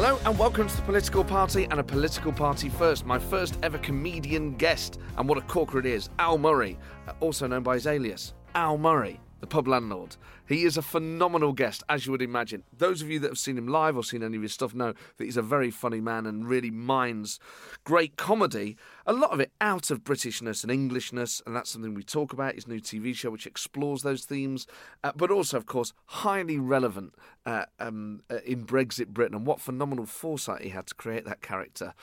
Hello and welcome to the Political Party and a Political Party First, my first ever comedian guest. And what a corker it is, Al Murray, uh, also known by his alias, Al Murray, the pub landlord. He is a phenomenal guest, as you would imagine. Those of you that have seen him live or seen any of his stuff know that he's a very funny man and really minds great comedy. A lot of it out of Britishness and Englishness, and that's something we talk about. His new TV show, which explores those themes, uh, but also, of course, highly relevant uh, um, uh, in Brexit Britain. And what phenomenal foresight he had to create that character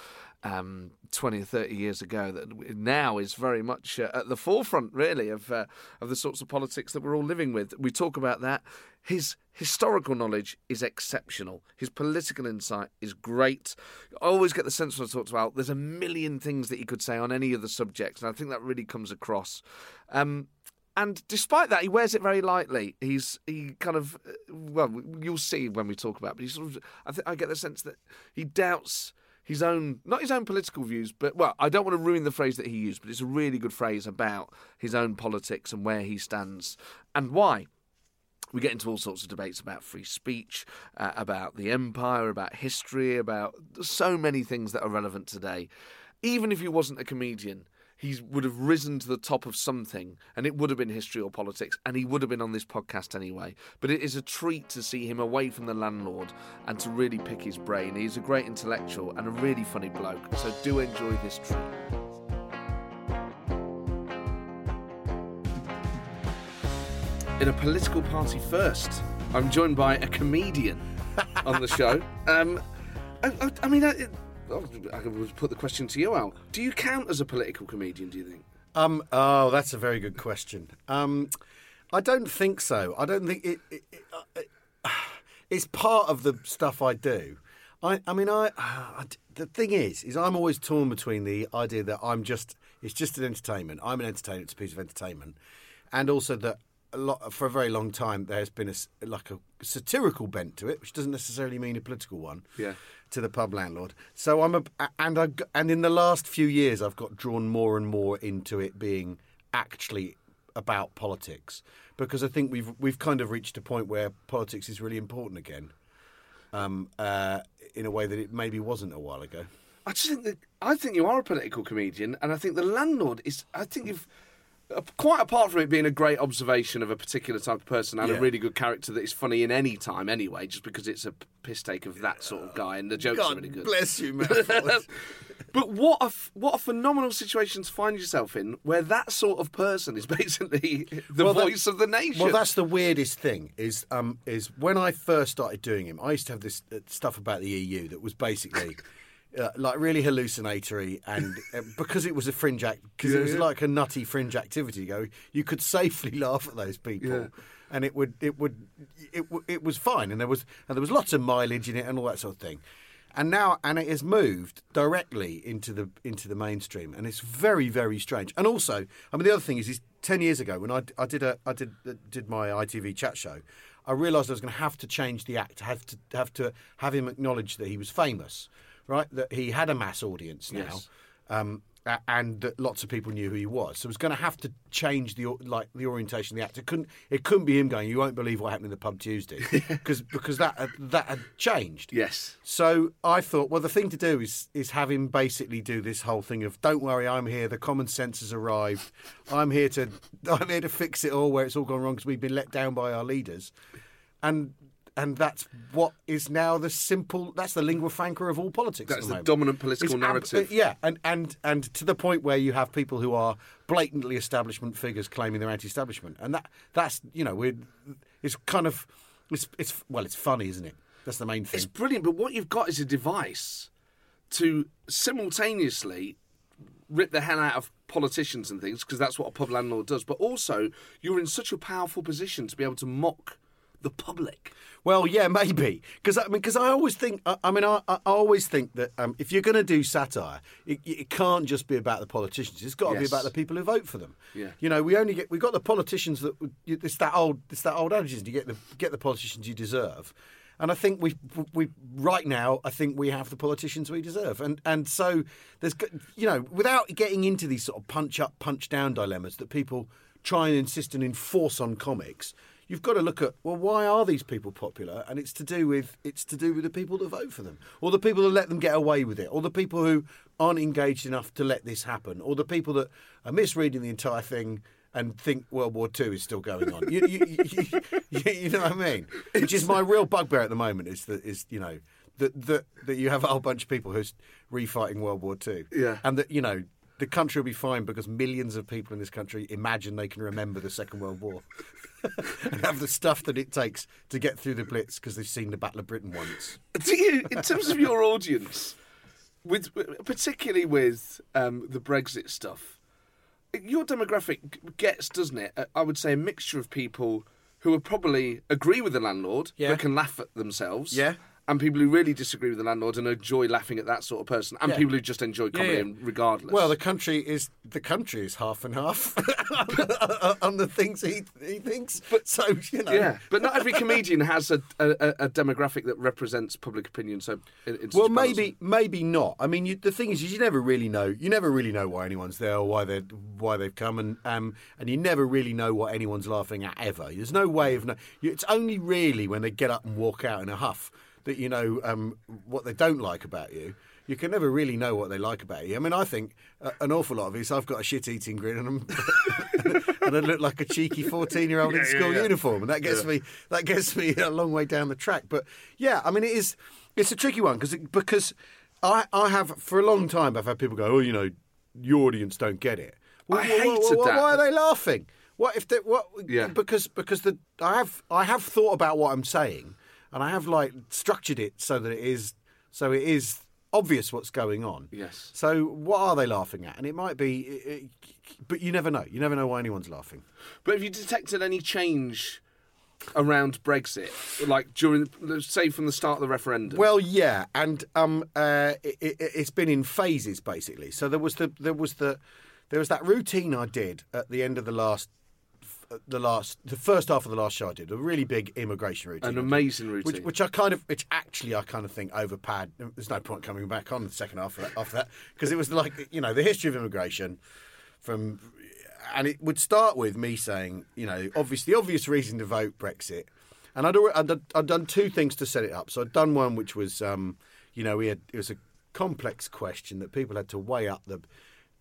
um, 20 or 30 years ago that now is very much uh, at the forefront, really, of, uh, of the sorts of politics that we're all living with. We talk about that. His historical knowledge is exceptional. His political insight is great. I always get the sense when I talk about there's a million things that he could say on any of the subjects, and I think that really comes across. Um, and despite that, he wears it very lightly. He's he kind of uh, well, you'll see when we talk about. It, but he sort of I, th- I get the sense that he doubts his own, not his own political views, but, well, I don't want to ruin the phrase that he used, but it's a really good phrase about his own politics and where he stands and why. We get into all sorts of debates about free speech, uh, about the empire, about history, about so many things that are relevant today. Even if he wasn't a comedian, he would have risen to the top of something, and it would have been history or politics, and he would have been on this podcast anyway. But it is a treat to see him away from the landlord and to really pick his brain. He's a great intellectual and a really funny bloke, so do enjoy this treat. In a political party first, I'm joined by a comedian on the show. Um, I, I, I mean, I, I would put the question to you, Al. Do you count as a political comedian? Do you think? Um, oh, that's a very good question. Um, I don't think so. I don't think it, it, it, uh, it it's part of the stuff I do. I, I mean, I, I, the thing is, is I'm always torn between the idea that I'm just, it's just an entertainment. I'm an entertainer. It's a piece of entertainment, and also that a lot for a very long time there's been a like a satirical bent to it, which doesn't necessarily mean a political one. Yeah. To the pub landlord. So I'm a and I and in the last few years I've got drawn more and more into it being actually about politics because I think we've we've kind of reached a point where politics is really important again. Um, uh, in a way that it maybe wasn't a while ago. I just think that I think you are a political comedian, and I think the landlord is. I think you've quite apart from it being a great observation of a particular type of person and yeah. a really good character that is funny in any time anyway, just because it's a piss take of that sort of guy and the jokes God are really good. Bless you, man. but what a what a phenomenal situation to find yourself in, where that sort of person is basically the well, voice that, of the nation. Well, that's the weirdest thing. Is um is when I first started doing him, I used to have this uh, stuff about the EU that was basically uh, like really hallucinatory, and uh, because it was a fringe act, because yeah, it was yeah. like a nutty fringe activity. Go, you could safely laugh at those people, yeah. and it would, it would, it, it was fine, and there was, and there was lots of mileage in it, and all that sort of thing. And now, and it has moved directly into the into the mainstream, and it's very, very strange. And also, I mean, the other thing is, is ten years ago when I, I did a I did uh, did my ITV chat show, I realised I was going to have to change the act, have to have to have him acknowledge that he was famous right? That he had a mass audience now. Yes. Um, and that lots of people knew who he was. So it was going to have to change the like the orientation of the act. It couldn't it couldn't be him going. You won't believe what happened in the pub Tuesday because because that had, that had changed. Yes. So I thought, well, the thing to do is is have him basically do this whole thing of don't worry, I'm here. The common sense has arrived. I'm here to I'm here to fix it all where it's all gone wrong because we've been let down by our leaders. And and that's what is now the simple. That's the lingua franca of all politics. That's the, dominant political narrative. Ab- yeah, and and and to the point where you have people who are blatantly establishment figures claiming they're anti-establishment, and that that's you know we it's kind of it's it's well it's funny, isn't it? That's the main thing. It's brilliant, but what you've got is a device to simultaneously rip the hell out of politicians and things because that's what a pub landlord does. But also, you're in such a powerful position to be able to mock the public. Well, yeah, maybe because I mean, because I always think, I, I mean, I, I, always think that um, if you're going to do satire, it, it, can't just be about the politicians. It's got to yes. be about the people who vote for them. Yeah. You know, we only get we got the politicians that it's that old it's that old adage. You get the get the politicians you deserve. And I think we we right now I think we have the politicians we deserve, and and so there's you know without getting into these sort of punch up punch down dilemmas that people try and insist and enforce on comics you've got to look at well, why are these people popular? And it's to do with it's to do with the people that vote for them, or the people that let them get away with it, or the people who aren't engaged enough to let this happen, or the people that are misreading the entire thing and think World War Two is still going on. you, you, you, you, you know what I mean? Which is my real bugbear at the moment. Is that is you know that that that you have a whole bunch of people who's refighting World War Two. Yeah. and that you know. The country will be fine because millions of people in this country imagine they can remember the Second World War and have the stuff that it takes to get through the Blitz because they've seen the Battle of Britain once. Do you, in terms of your audience, with particularly with um, the Brexit stuff, your demographic gets, doesn't it? I would say a mixture of people who would probably agree with the landlord, Yeah. but can laugh at themselves. Yeah. And people who really disagree with the landlord and enjoy laughing at that sort of person, and Yeah. people who just enjoy comedy yeah. regardless. Well, the country is the country is half and half on the things he he thinks. But so you know, yeah, but not every comedian has a, a, a demographic that represents public opinion. So, in, in Well, a balance. maybe, maybe not. I mean, you, the thing is, is you never really know. You never really know why anyone's there or why they why they've come, and um, and you never really know what anyone's laughing at ever. There's no way of know. It's only really when they get up and walk out in a huff that you know um, what they don't like about you. You can never really know what they like about you. I mean, I think uh, an awful lot of it is I've got a shit-eating grin and, I'm, and I look like a cheeky fourteen-year-old in Yeah, yeah, school yeah. uniform, and that gets me that gets me a long way down the track. But yeah, I mean, it is it's a tricky one because because I I have for a long time I've had people go, oh, you know, your audience don't get it. Well, I well, hated well, that. Why are they laughing? What if they what? Yeah. Because because the I have I have thought about what I'm saying, and I have like structured it so that it is so it is obvious what's going on. Yes. So what are they laughing at? And it might be, it, it- but you never know. You never know why anyone's laughing. But have you detected any change around Brexit, like during, say, from the start of the referendum? Well, yeah, and um, uh, it, it, it's been in phases basically. So there was the there was the there was that routine I did at the end of the last the last the first half of the last show I did a really big immigration routine. an amazing routine. Which, which I kind of, which actually I kind of think overpad. There's no point coming back on the second half of that, after that because it was like you know the history of immigration from, and it would start with me saying you know obvious the obvious reason to vote Brexit, and I'd, already, I'd I'd done two things to set it up. So I'd done one which was um, you know we had it was a complex question that people had to weigh up the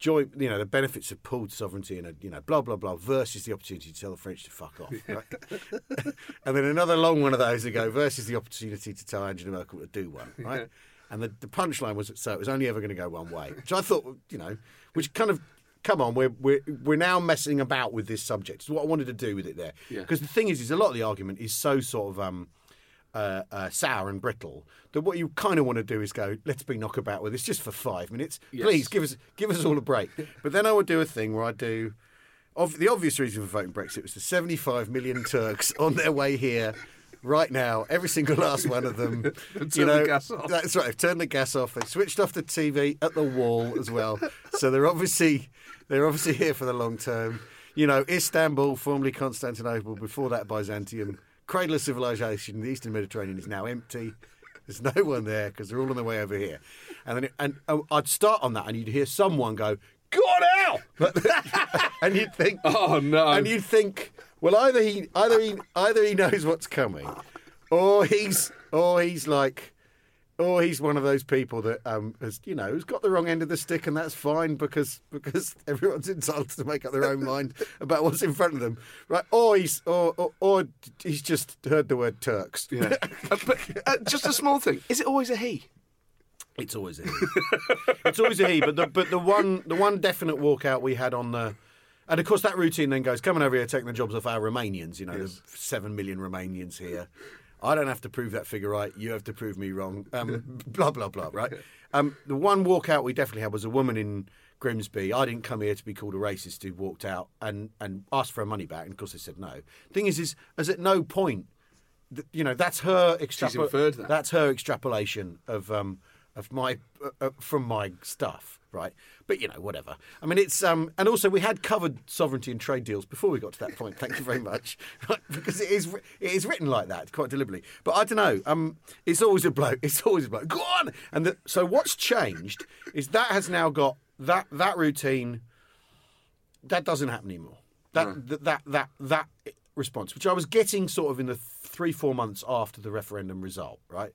joy, you know, the benefits of pooled sovereignty and a, you know, blah blah blah, versus the opportunity to tell the French to fuck off. Right? and then another long one of those ago versus the opportunity to tell Angela Merkel to do one. Right? And the, the punchline was so it was only ever going to go one way, which I thought, you know, which kind of. Come on, we're, we're we're now messing about with this subject. It's what I wanted to do with it there. Yeah. Because the thing is, is a lot of the argument is so sort of um, uh, uh, sour and brittle that what you kind of want to do is go, let's be knockabout with this just for five minutes. Yes. Please give us give us all a break. But then I would do a thing where I do. Of, the obvious reason for voting Brexit was the 75 million Turks on their way here right now. Every single last one of them. Turn you know, the gas off. That's right. They've turned the gas off. They've switched off the TV at the wall as well. So they're obviously they're obviously here for the long term. You know, Istanbul, formerly Constantinople, before that Byzantium, cradle of civilization. The Eastern Mediterranean is now empty. There's no one there because they're all on their way over here. And then, and oh, I'd start on that, and you'd hear someone go, "God out!" and you'd think, Oh, no. And you'd think, well, either he, either he, either he knows what's coming, or he's, or he's like. Or he's one of those people that um, has, you know, has got the wrong end of the stick, and that's fine because because everyone's entitled to make up their own mind about what's in front of them, right? Or he's, or or, or he's just heard the word Turks. yeah. Uh, but uh, just a small thing. Is it always a he? It's always a he. it's always a he. But the but the one the one definite walkout we had on the, and of course that routine then goes coming over here taking the jobs off our Romanians. You know, there's seven million Romanians here. I don't have to prove that figure right. You have to prove me wrong. Um, blah blah blah. Right. Um, the one walkout we definitely had was a woman in Grimsby. I didn't come here to be called a racist. Who walked out and and asked for her money back, and of course they said no. Thing is, is as at no point you know that's her extrapolation. that. That's her extrapolation of um of my uh, uh, from my stuff, right? But you know, whatever. I mean, it's um and also we had covered sovereignty and trade deals before we got to that point. Thank you very much, right? Because it is it is written like that quite deliberately. But I don't know. Um, it's always a bloke. It's always a bloke. Go on. And the, so what's changed is that has now got that that routine that doesn't happen anymore. That that that that that response, which I was getting sort of in the three four months after the referendum result, right?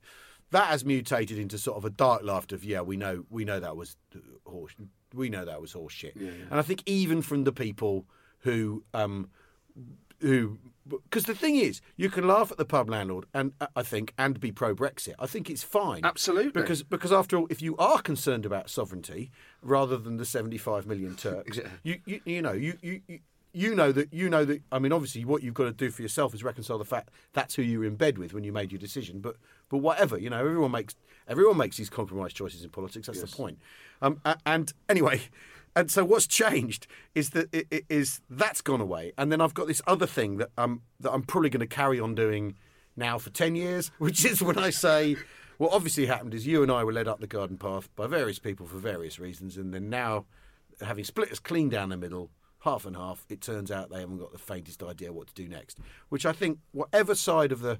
That has mutated into sort of a dark laughter of yeah, we know we know that was horse, we know that was horse shit, and I think even from the people who um, who because the thing is you can laugh at the pub landlord and uh, I think and be pro Brexit. I think it's fine. Absolutely. Because because after all if you are concerned about sovereignty rather than the 75 million Turks Yeah. you, you you know you, you you know that you know that I mean obviously what you've got to do for yourself is reconcile the fact that's who you were in bed with when you made your decision but but whatever you know everyone makes everyone makes these compromise choices in politics that's the point. Um, and anyway and so what's changed is that it, it is that's gone away. And then I've got this other thing that um that I'm probably going to carry on doing now for 10 years which is when I say what obviously happened is you and I were led up the garden path by various people for various reasons and then now having split us clean down the middle, half and half, it turns out they haven't got the faintest idea what to do next. Which I think, whatever side of the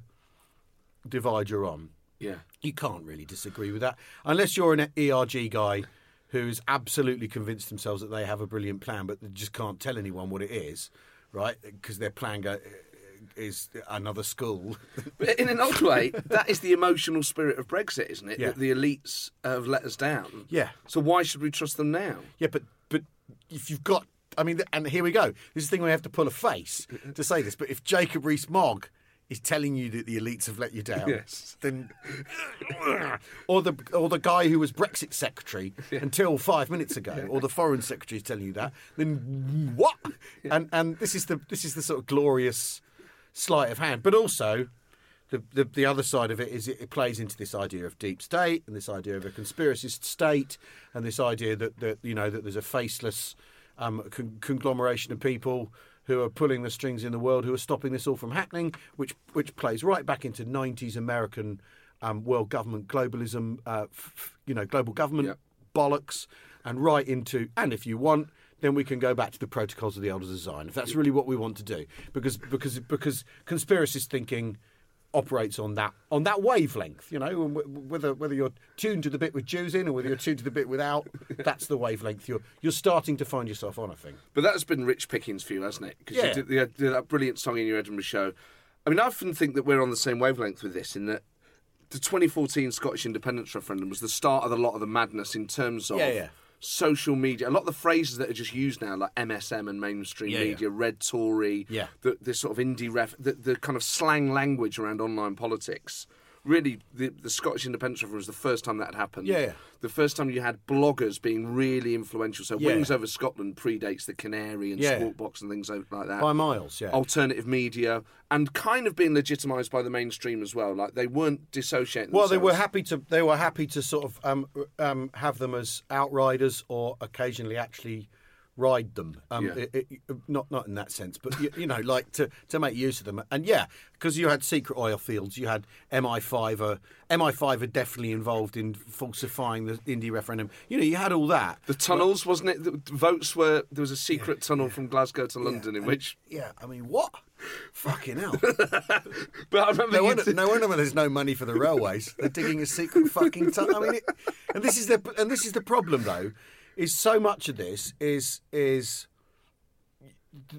divide you're on, Yeah. you can't really disagree with that. Unless you're an ERG guy who's absolutely convinced themselves that they have a brilliant plan, but they just can't tell anyone what it is, right? Because their plan go, is another school. But in an odd way, that is the emotional spirit of Brexit, isn't it? Yeah. That the elites have let us down. Yeah. So why should we trust them now? Yeah, but but if you've got, I mean, and here we go. This is the thing we have to pull a face to say this. But if Jacob Rees-Mogg is telling you that the elites have let you down, Yes. then or the or the guy who was Brexit secretary until five minutes ago, or the foreign secretary is telling you that, then what? And and this is the this is the sort of glorious sleight of hand, but also. The, the, the other side of it is it, it plays into this idea of deep state and this idea of a conspiracist state and this idea that, that you know that there's a faceless um, con- conglomeration of people who are pulling the strings in the world who are stopping this all from happening, which which plays right back into 90s American um, world government globalism, uh, f- you know, global government Yep. bollocks, and right into and if you want. Then we can go back to the protocols of the elders of Zion, if that's really what we want to do, because because because conspiracist thinking operates on that on that wavelength. You know, and wh- whether whether you're tuned to the bit with Jews in or whether you're tuned to the bit without, that's the wavelength you're you're starting to find yourself on. I think. But that's been rich pickings for you, hasn't it? Because Yeah. you, did, you did that brilliant song in your Edinburgh show. I mean, I often think that we're on the same wavelength with this in that the 2014 Scottish independence referendum was the start of a lot of the madness in terms of Yeah, yeah. Social media. A lot of the phrases that are just used now, like MSM and mainstream Yeah, yeah. media, red Tory, Yeah. the, the sort of indie ref, the, the kind of slang language around online politics. Really, the, the Scottish independence referendum was the first time that had happened. Yeah, yeah. The first time you had bloggers being really influential. So Yeah. Wings Over Scotland predates the Canary and Yeah. Squawk and things like that. By miles, yeah. Alternative media and kind of being legitimised by the mainstream as well. Like they weren't dissociating. Well, they were happy to they were happy to sort of um, um, have them as outriders or occasionally actually ride them. Um, Yeah. it- it- not not in that sense, but you, you know, like to, to make use of them. And yeah, because you had secret oil fields, you had MI5. Uh, MI5 are definitely involved in falsifying the Indie referendum. You know, you had all that. The tunnels, wasn't it? The votes were there was a secret tunnel from Glasgow to London in which. yeah, I mean, what? Fucking hell! But I remember No wonder, no wonder when there's no money for the railways. They're digging a secret fucking tunnel. I mean, it, and this is the and this is the problem though, is so much of this is is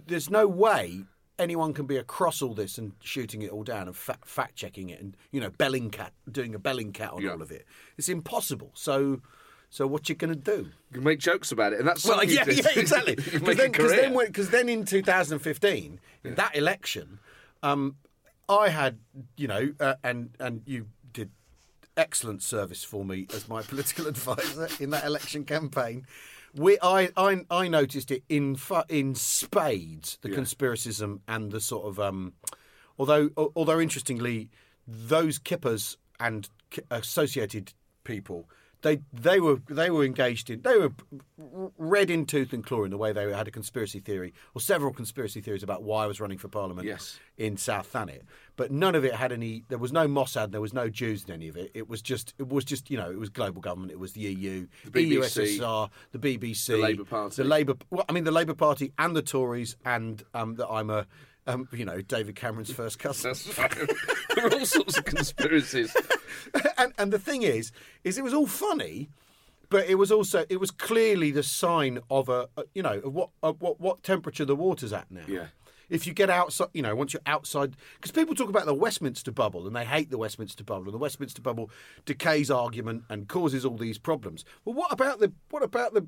there's no way anyone can be across all this and shooting it all down and fa- fact checking it and you know Bellingcat doing a Bellingcat on Yeah. all of it. It's impossible. So. So what you going to do? You can make jokes about it, and that's Well, yeah, yeah, exactly. Because then, because then, 'cause then in 2015, in that election, um, I had, you know, uh, and and you excellent service for me as my political advisor in that election campaign. We, I, I, I noticed it in in spades the Yeah. conspiracism and the sort of, um, although although interestingly, those kippers and associated people they they were they were engaged in they were red in tooth and claw in the way they had a conspiracy theory or several conspiracy theories about why I was running for parliament Yes. in South Thanet, but none of it had any. There was no Mossad, there was no Jews in any of it. It was just it was just you know it was global government, it was the EU, The EU, BBC, SSR, the BBC, the Labour Party. the Labour. Well, I mean the Labour Party and the Tories, and um, that I'm a. Um, you know, David Cameron's first cousin. There are all sorts of conspiracies. and and the thing is, is it was all funny, but it was also it was clearly the sign of a, a you know of what of what what temperature the water's at now. Yeah. if you get outside, you know, once you're outside, because people talk about the Westminster bubble and they hate the Westminster bubble, and the Westminster bubble decays argument and causes all these problems. Well, what about the what about the,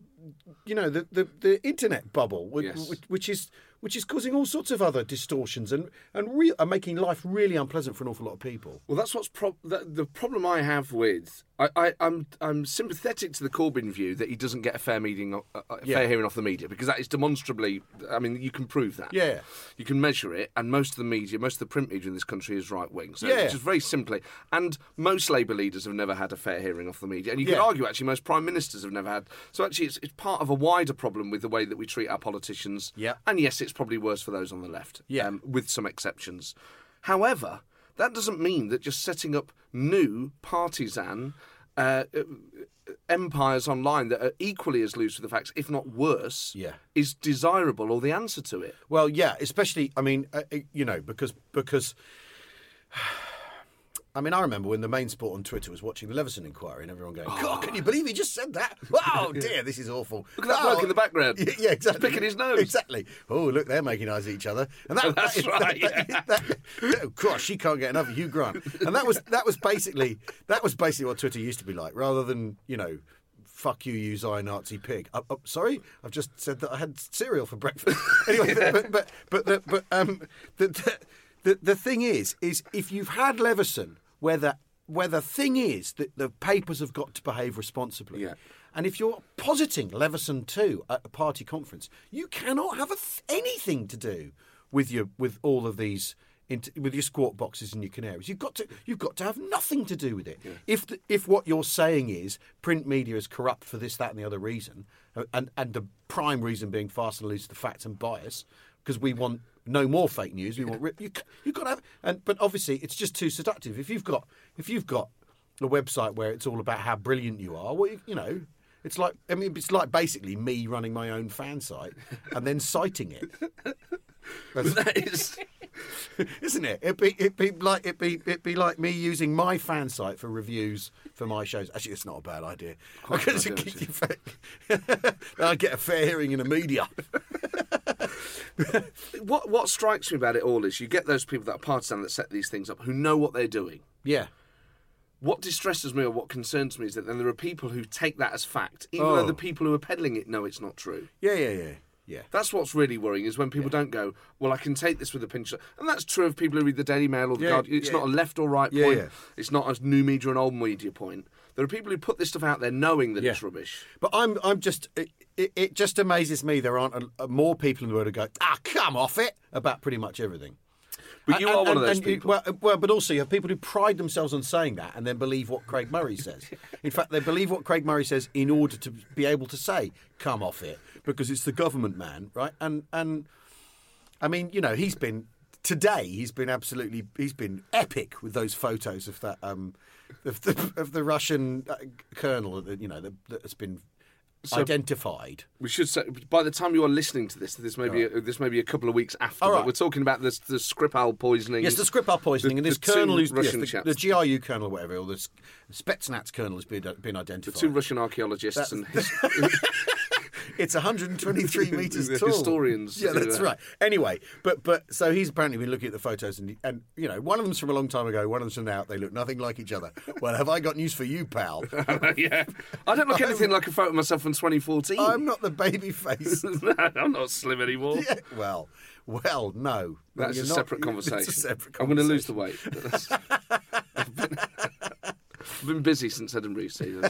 you know, the the, the internet bubble, which, Yes. which, which is which is causing all sorts of other distortions and and re- are making life really unpleasant for an awful lot of people. Well, that's what's the problem I have with. I, I, I'm I'm sympathetic to the Corbyn view that he doesn't get a fair meeting, o- a a Yeah. fair hearing off the media because that is demonstrably. I mean, you can prove that. Yeah. you can measure it, and most of the media, most of the print media in this country is right wing. So Yeah. just very simply, and most Labour leaders have never had a fair hearing off the media, and you Yeah. could argue actually most prime ministers have never had. So actually, it's, it's part of a wider problem with the way that we treat our politicians. Yeah. and yes, it's probably worse for those on the left. Yeah. um, with some exceptions. However, that doesn't mean that just setting up new partisan uh, uh, empires online that are equally as loose with the facts, if not worse, Yeah. is desirable or the answer to it. Well, yeah, especially I mean, uh, uh, you know, because because I mean, I remember when the main sport on Twitter was watching the Leveson inquiry and everyone going, "God, can you believe he just said that? Wow, dear, this is awful." Look at that Wow." bloke in the background. Yeah, yeah, exactly. picking his nose. Exactly. Oh, look, they're making eyes at each other, and that, That's that- right, that- yeah. that- oh, gosh, she can't get enough of Hugh Grant, and that was that was basically that was basically what Twitter used to be like, rather than you know. Fuck you, you Zion Nazi pig. Uh, uh, sorry, I've just said that I had cereal for breakfast. anyway, but but but the, but um the, the the the thing is is if you've had Leveson, where the where the thing is that the papers have got to behave responsibly, Yeah. and if you're positing Leveson two at a party conference, you cannot have a th- anything to do with your with all of these int- with your Skwawkboxes and your canaries. You've got to you've got to have nothing to do with it. If the, if what you're saying is print media is corrupt for this, that, and the other reason, uh, and and the prime reason being fast and loose to facts and bias, because we want no more fake news. We want you. You've got to have, and but obviously it's just too seductive. If you've got if you've got a website where it's all about how brilliant you are, well, you, you know, it's like I mean, it's like basically me running my own fan site and then citing it, that is. isn't it? It'd be it'd be like it'd be it'd be like me using my fan site for reviews for my shows. Actually, it's not a bad idea. Quite a Because good it idea, gives you fa- I get a fair hearing in the media. What what strikes me about it all is you get those people that are partisan that set these things up who know what they're doing. Yeah. What distresses me or what concerns me is that then there are people who take that as fact, even Oh. though the people who are peddling it know it's not true. Yeah, yeah, yeah, yeah. That's what's really worrying is when people don't go, well, I can take this with a pinch of And that's true of people who read the Daily Mail or the Yeah, Guardian. It's yeah. not a left or right Yeah, point. yeah. It's not a new media and old media point. There are people who put this stuff out there knowing that Yeah. it's rubbish. But I'm, I'm just, it, it, it just amazes me there aren't a, a more people in the world who go, ah, come off it about pretty much everything. But you And- are one and- of those you- people. well, well, but also you have people who pride themselves on saying that and then believe what Craig Murray says. In fact, they believe what Craig Murray says in order to be able to say, "Come off it," because it's the government man, right? And and I mean, you know, he's been today. He's been absolutely. He's been epic with those photos of that. Um, of the, of the Russian uh, colonel, that you know, that, that's been identified. We should say by the time you are listening to this, this may be a, this may be a couple of weeks after. Right. we're talking about this the Skripal poisoning. Yes, the Skripal poisoning, and this the colonel who's yes, the, the GRU colonel, or whatever, or the Spetsnaz colonel has been uh, been identified. The two Russian archaeologists and his, It's 123 meters tall. historians Yeah, that's that. right. Anyway, but but so he's apparently been looking at the photos, and and you know, one of them's from a long time ago, one of them's from now. They look nothing like each other. Well, have I got news for you, pal? yeah, I don't look anything like a photo of myself from 2014. I'm not the baby face. no, I'm not slim anymore. yeah, well, well, no. That's a not- separate conversation. A separate I'm going to lose the weight. I've, been, I've been busy since Edinburgh season.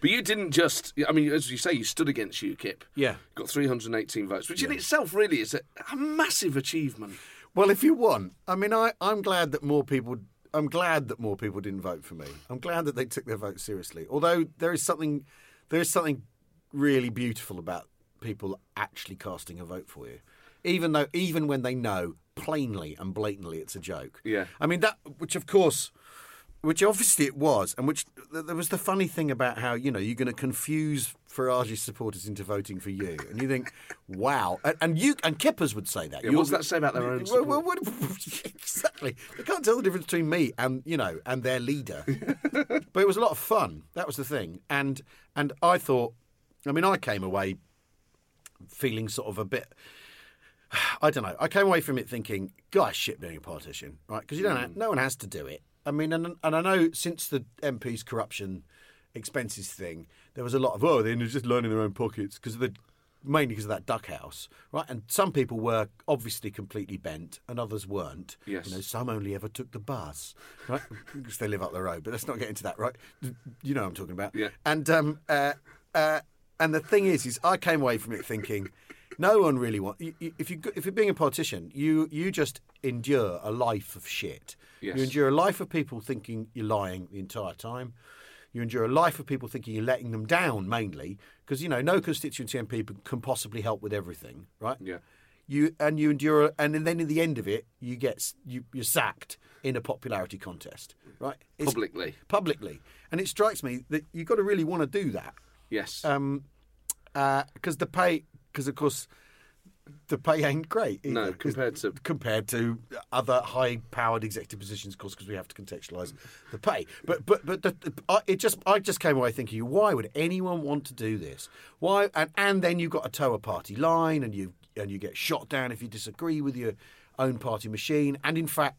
But you didn't just, I mean, as you say, you stood against UKIP. Yeah. Got 318 votes, which in itself really is a, a massive achievement. Well, if you want, I mean, I, I'm glad that more people. I'm glad that more people didn't vote for me. I'm glad that they took their vote seriously. Although there is something, there is something really beautiful about people actually casting a vote for you, even though even when they know plainly and blatantly it's a joke. Yeah. I mean that, which of course, which obviously it was, and which th- there was the funny thing about how you know you're going to confuse Farage's supporters into voting for you, and you think, wow, and, and you and Kippers would say that. Yeah, You're- what that say about their own well, well, what- exactly. They can't tell the difference between me and you know and their leader. but it was a lot of fun. That was the thing, and and I thought, I mean, I came away feeling sort of a bit. I don't know. I came away from it thinking, "Guys, shit being a politician, right?" Because you don't, hmm. have, no one has to do it. I mean, and and I know since the MP's corruption expenses thing, there was a lot of oh, they're just lining their own pockets because of the mainly because of that duck house, right? And some people were obviously completely bent, and others weren't. Yes. You know, some only ever took the bus, right? because they live up the road. But let's not get into that, right? You know what I'm talking about. Yeah. And um, uh, uh, and the thing is, is I came away from it thinking. No one really wants. If you if you're being a politician, you you just endure a life of shit. Yes. You endure a life of people thinking you're lying the entire time. You endure a life of people thinking you're letting them down, mainly because you know no constituency MP can possibly help with everything, right? Yeah. You and you endure, and then in the end of it, you get you, you're sacked in a popularity contest, right? It's- Publicly. publicly, and it strikes me that you've got to really want to do that Yes. um, because the pay, because of course, the pay ain't great. No, compared to- compared to other high-powered executive positions, of course, because we have to contextualise the pay. But but but the, the- I, it just I just came away thinking, why would anyone want to do this? Why? And and then you've got to toe a party line, and you and you get shot down if you disagree with your own party machine, and in fact.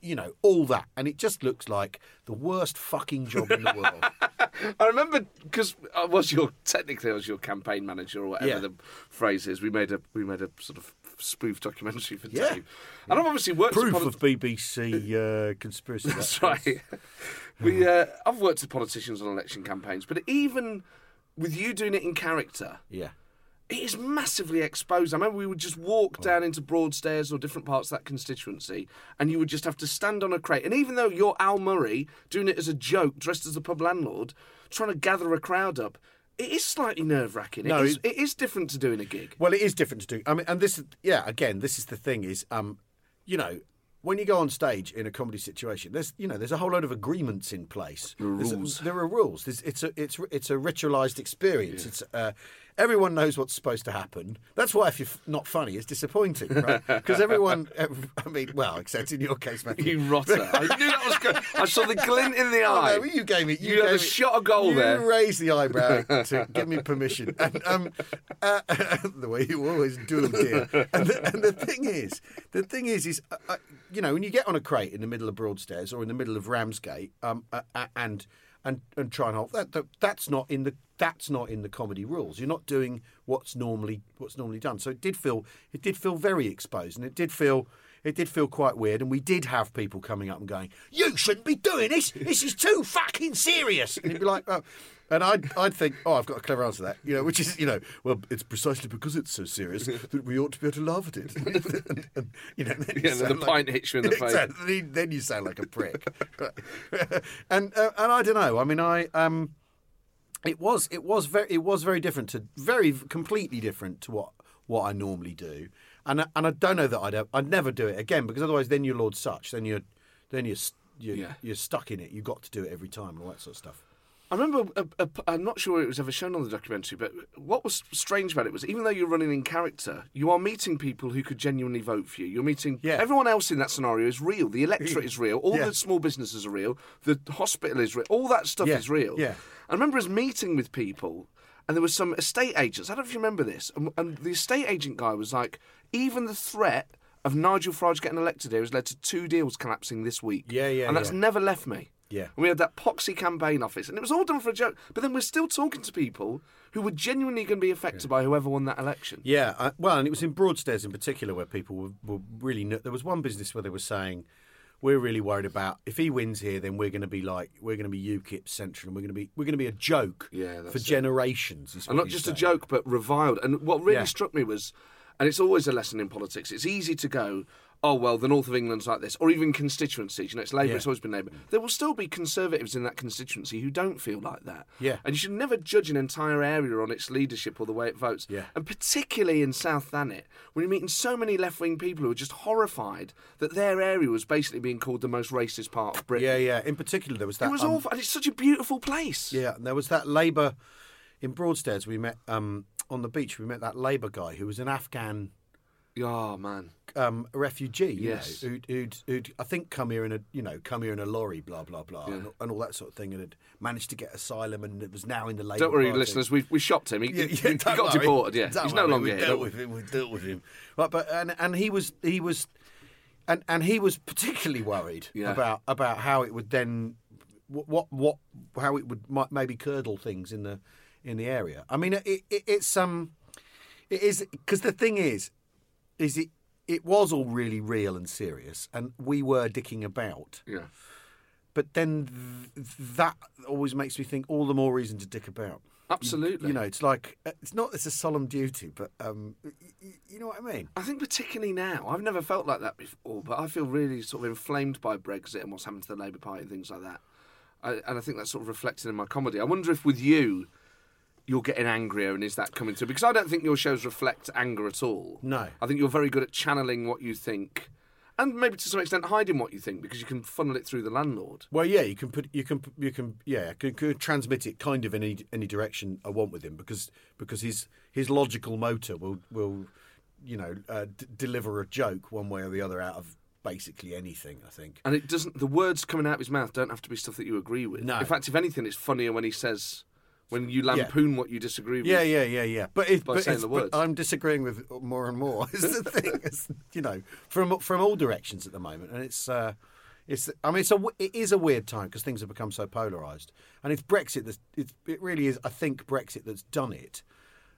You know all that, and it just looks like the worst fucking job in the world. I remember because I was your technically I was your campaign manager or whatever Yeah. the phrase is. We made a we made a sort of spoof documentary for Yeah. Dave, and I've obviously worked Proof a of BBC uh, conspiracy. That's right. we uh, I've worked with politicians on election campaigns, but even with you doing it in character, Yeah. It is massively exposed. I remember we would just walk down into Broadstairs or different parts of that constituency, and you would just have to stand on a crate. And even though you're Al Murray doing it as a joke, dressed as a pub landlord, trying to gather a crowd up, it is slightly nerve wracking. No, it, is, it- it is different to doing a gig. Well, it is different to do. I mean, and this yeah. Again, this is the thing is, um, you know, when you go on stage in a comedy situation, there's you know there's a whole load of agreements in place. There's a- rules. there are rules. There's, it's a it's it's a ritualized experience. It's uh, everyone knows what's supposed to happen. That's why if you're not funny, it's disappointing, right? Because everyone, I mean, well, except in your case, Matthew. You rotter. I knew that was good. I saw the glint in the Oh, eye. no, you gave me. You, You had gave a shot of goal you there. You raised the eyebrow to give me permission, and um, uh, the way you always do, dear. And the, and the thing is, the thing is, is uh, uh, you know when you get on a crate in the middle of Broadstairs or in the middle of Ramsgate, um, uh, uh, and and and try and hold that, that that's not in the that's not in the comedy rules. You're not doing what's normally what's normally done. So it did feel it did feel very exposed, and it did feel it did feel quite weird. And we did have people coming up and going, "You shouldn't be doing this. This is too fucking serious." And you'd be like, "Oh." And I'd, I'd think, oh, I've got a clever answer to that, you know, which is, you know, well, it's precisely because it's so serious that we ought to be able to laugh at it. and, and, you know, then you Yeah, and then sound the pint hits you in the face. Exactly. Then you sound like a prick. and uh, and I don't know. I mean, I um, it was it was very it was very different to very completely different to what what I normally do, and I- and I don't know that I'd I'd never do it again because otherwise then you're Lord Sutch, then you're then you're you're, Yeah. you're stuck in it. You've got to do it every time and all that sort of stuff. I remember, uh, uh, a, a, I'm not sure it was ever shown on the documentary, but what was strange about it was even though you're running in character, you are meeting people who could genuinely vote for you. You're meeting Yeah. everyone else in that scenario is real. The electorate mm. is real. All Yeah. the small businesses are real. The hospital is real. All that stuff Yeah. is real. Yeah. I remember us meeting with people, and there was some estate agents. I don't know if you remember this. And, and the estate agent guy was like, even the threat of Nigel Farage getting elected here has led to two deals collapsing this week. Yeah, yeah, And that's yeah. never left me. Yeah. And we had that poxy campaign office, and it was all done for a joke. But then we're still talking to people who were genuinely going to be affected by whoever won that election. Yeah, uh, well, and it was in Broadstairs in particular where people were, were really. There was one business where they were saying, "We're really worried about if he wins here, then we're going to be like we're going to be UKIP central, and we're going to be we're going to be a joke Yeah, for it. generations." And not just a joke, but reviled. And what really Yeah. struck me was, and it's always a lesson in politics, it's easy to go, oh, well, the north of England's like this, or even constituencies. You know, it's Labour, Yeah. it's always been Labour. There will still be conservatives in that constituency who don't feel like that. Yeah. And you should never judge an entire area on its leadership or the way it votes. Yeah. And particularly in South Thanet, when you're meeting so many left wing people who are just horrified that their area was basically being called the most racist part of Britain. Yeah, yeah. In particular, there was that. It was um, awful. And it's such a beautiful place. Yeah, and there was that Labour in Broadstairs. We met um, on the beach. We met that Labour guy who was an Afghan Oh man. um, a refugee, you Yes. know, who'd, who'd, who'd I think come here in a you know come here in a lorry, blah blah blah, Yeah. and, and all that sort of thing, and had managed to get asylum, and it was now in the Labour Don't worry, Party. listeners. We we shopped him. He, Yeah, yeah, he got worry. deported. Yeah, Don't he's no worry, longer we here. Dealt with him. We dealt with him. Right, but and and he was he was, and and he was particularly worried about about how it would then what what, what how it would might maybe curdle things in the in the area. I mean, it, it, it's um, it is because the thing is, is it it was all really real and serious, and we were dicking about. Yeah. But then th- that always makes me think all the more reason to dick about. Absolutely. You know, it's like it's not it's a solemn duty, but um, y- y- you know what I mean. I think particularly now, I've never felt like that before, but I feel really sort of inflamed by Brexit and what's happened to the Labour Party and things like that. I, and I think that's sort of reflected in my comedy. I wonder if with you, you're getting angrier and is that coming through? Because I don't think your shows reflect anger at all. No. I think you're very good at channeling what you think and maybe to some extent hiding what you think because you can funnel it through the landlord. Well, yeah, you can put you can you can yeah can, can transmit it kind of in any any direction I want with him because because his his logical motor will will you know uh, d- deliver a joke one way or the other out of basically anything. I think. And it doesn't. The words coming out of his mouth don't have to be stuff that you agree with. No. In fact, if anything, it's funnier when he says, when you lampoon what you disagree with. Yeah, yeah, yeah, yeah. But, it, By but, saying the words. I'm disagreeing with more and more. Is the thing, it's, you know, from from all directions at the moment, and it's uh, it's. I mean, it's a it is a weird time because things have become so polarised, and it's Brexit that's it's, it really is. I think Brexit that's done it.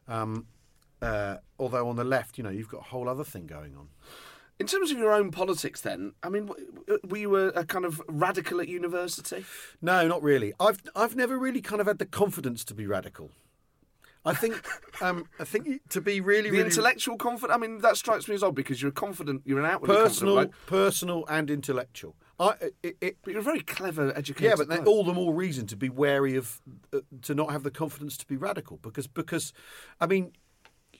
Um, uh, although on the left, you know, you've got a whole other thing going on. In terms of your own politics, then, I mean, w- were you a, a kind of radical at university? No, not really. I've I've never really kind of had the confidence to be radical. I think um, I think to be really The really intellectual confidence. I mean, that strikes me as odd because you're confident. You're an outwardly personal, confident, bloke, personal and intellectual. I it, it, but you're a very clever, educated. yeah, but then all the more reason to be wary of uh, to not have the confidence to be radical because because I mean,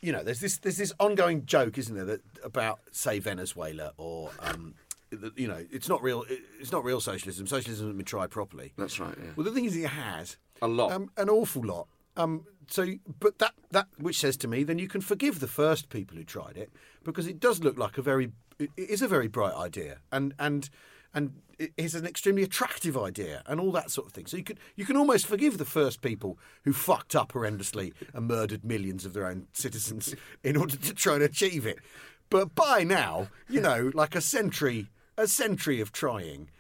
you know, there's this there's this ongoing joke, isn't there, that about say Venezuela or um, you know, it's not real it's not real socialism. Socialism hasn't been tried properly. That's right. Yeah. Well, the thing is, it has A lot. um, an awful lot. Um, so, but that that which says to me, then you can forgive the first people who tried it because it does look like a very, it is a very bright idea, and and and is an extremely attractive idea, and all that sort of thing. So you can you can almost forgive the first people who fucked up horrendously and murdered millions of their own citizens in order to try and achieve it. But by now, you know, like a century, a century of trying,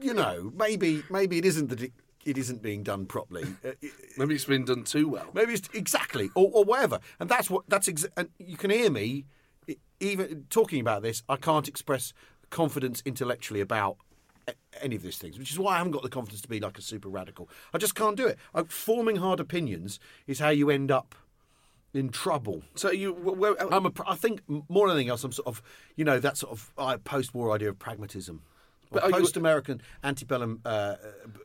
you know, maybe maybe it isn't that it, it isn't being done properly. Uh, Maybe it's been done too well. Maybe it's exactly or, or whatever, and that's what that's. Exa- and you can hear me even talking about this. I can't express confidence intellectually about any of these things, which is why I haven't got the confidence to be like a super radical. I just can't do it. I, forming hard opinions is how you end up in trouble. So you, where, I'm a, I think more than anything else, I'm sort of, you know, that sort of uh, post-war idea of pragmatism. But Or are you- post-American antebellum, uh, uh,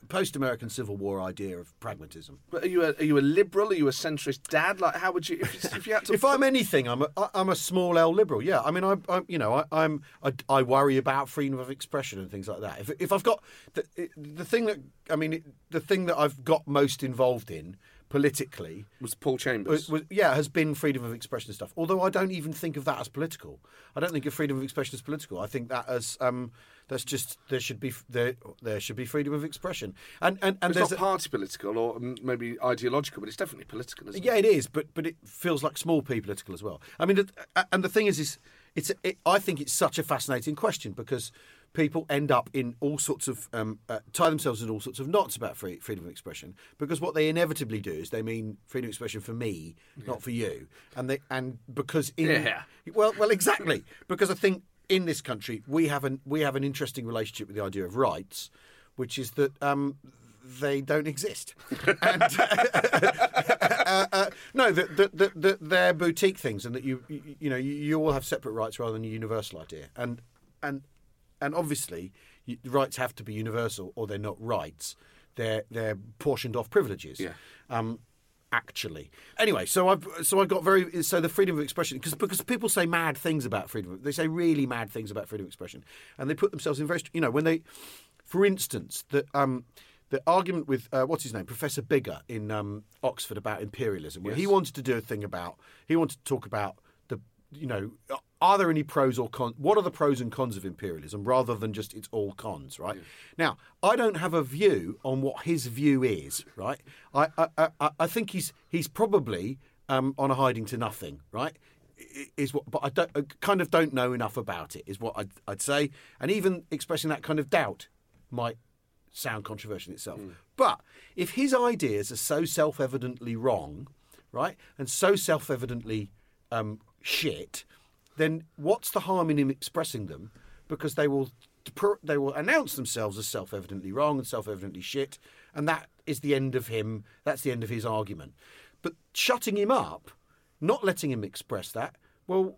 post-American Civil War idea of pragmatism. but are you a, are you a liberal? Are you a centrist dad? Like, how would you if, if you had to? If I'm anything, I'm a I- I'm a small L liberal. Yeah, I mean, I, I'm you know I, I'm I, I worry about freedom of expression and things like that. If if I've got the the thing that I mean the thing that I've got most involved in politically was Paul Chambers? was, was, yeah, has been freedom of expression stuff. Although I don't even think of that as political. I don't think of freedom of expression as political. I think that as um, that's just there should be there there should be freedom of expression. And and, and it's there's not a- party political or mm, maybe ideological, but it's definitely political, isn't yeah, it is, but but it feels like small p political as well. I mean, and the thing is, is it's it, I think it's such a fascinating question because people end up in all sorts of um, uh, tie themselves in all sorts of knots about free, freedom of expression because what they inevitably do is they mean freedom of expression for me, not for you, and they and because in Yeah. well well exactly because I think in this country we have an we have an interesting relationship with the idea of rights, which is that. Um, they don't exist. and, uh, uh, no, that that that that they're boutique things, and that you you, you know you, you all have separate rights rather than a universal idea. And and and obviously, you, rights have to be universal, or they're not rights. They're they're portioned off privileges. Yeah. Um, actually, anyway, so I've so I got very so the freedom of expression because because people say mad things about freedom. They say really mad things about freedom of expression, and they put themselves in very you know when they, for instance, the um. The argument with uh, what's his name, Professor Biggar in um, Oxford about imperialism, where he wanted to do a thing about he wanted to talk about the you know, are there any pros or cons? What are the pros and cons of imperialism rather than just it's all cons, right? Now, I don't have a view on what his view is, right? I I, I, I think he's he's probably um, on a hiding to nothing, right? Is what, but I don't I kind of don't know enough about it. Is what I'd, I'd say, and even expressing that kind of doubt might sound controversial in itself. But if his ideas are so self evidently wrong, right, and so self evidently um, shit, then what's the harm in him expressing them? Because they will they will announce themselves as self evidently wrong and self evidently shit, and that is the end of him. That's the end of his argument. But shutting him up, not letting him express that, well,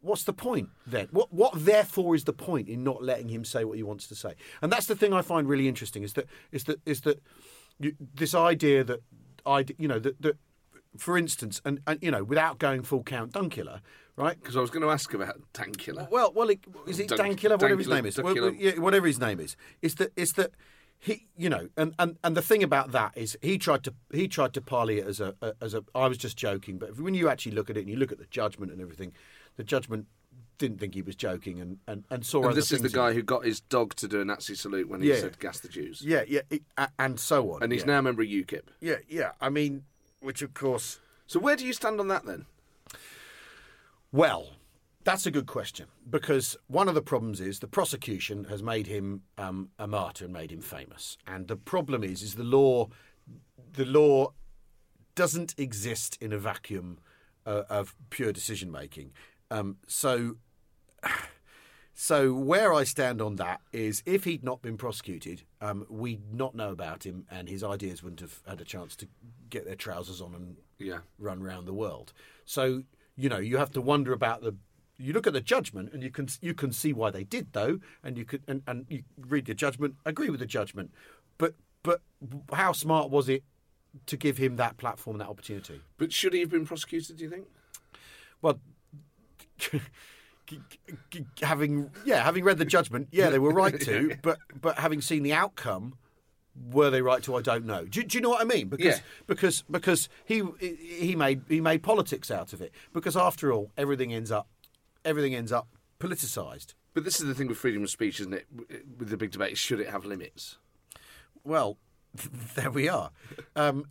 what's the point then? What what therefore is the point in not letting him say what he wants to say? And that's the thing I find really interesting is that is that is that you, this idea that I you know that that for instance and, and you know without going full count Dankula, right? Because I was going to ask about Dankula. Well, well, it, is it Dankula, whatever his name is, Well, yeah, whatever his name is, is that is that he, you know, and, and, and the thing about that is he tried to he tried to parley it as a, a as a. I was just joking, but when you actually look at it and you look at the judgment and everything, the judgment didn't think he was joking and and, and saw. And this is the guy who got his dog to do a Nazi salute when he Yeah. said "gas the Jews," Yeah, yeah, it- and so on. and he's yeah. now a member of UKIP. Yeah, yeah. I mean, which of course. So where do you stand on that then? Well, that's a good question because one of the problems is the prosecution has made him um, a martyr and made him famous, and the problem is is the law, the law doesn't exist in a vacuum uh, of pure decision making. Um, so, so where I stand on that is, if he'd not been prosecuted, um, we'd not know about him, and his ideas wouldn't have had a chance to get their trousers on and Yeah. run around the world. So you know you have to wonder about the. You look at the judgment, and you can you can see why they did though, and you could and, and you read the judgment, agree with the judgment, but but how smart was it to give him that platform, that opportunity? But should he have been prosecuted? Do you think? Well, having yeah, having read the judgment, yeah, they were right to, but but having seen the outcome, were they right to? I don't know. Do, do you know what I mean? Because Yeah. because because he he made he made politics out of it. Because after all, everything ends up everything ends up politicized. But this is the thing with freedom of speech, isn't it? With the big debate, should it have limits? Well, there we are. Um,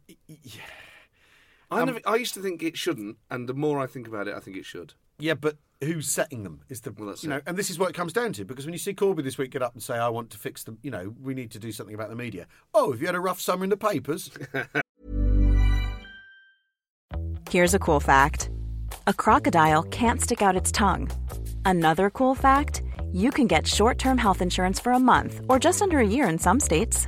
I, never, I used to think it shouldn't, and the more I think about it, I think it should. Yeah, but who's setting them is the Well, that's you know, it. and this is what it comes down to. Because when you see Corbyn this week get up and say, "I want to fix them," you know, we need to do something about the media. Oh, have you had a rough summer in the papers? Here's a cool fact a crocodile can't stick out its tongue. Another cool fact you can get short term health insurance for a month or just under a year in some states.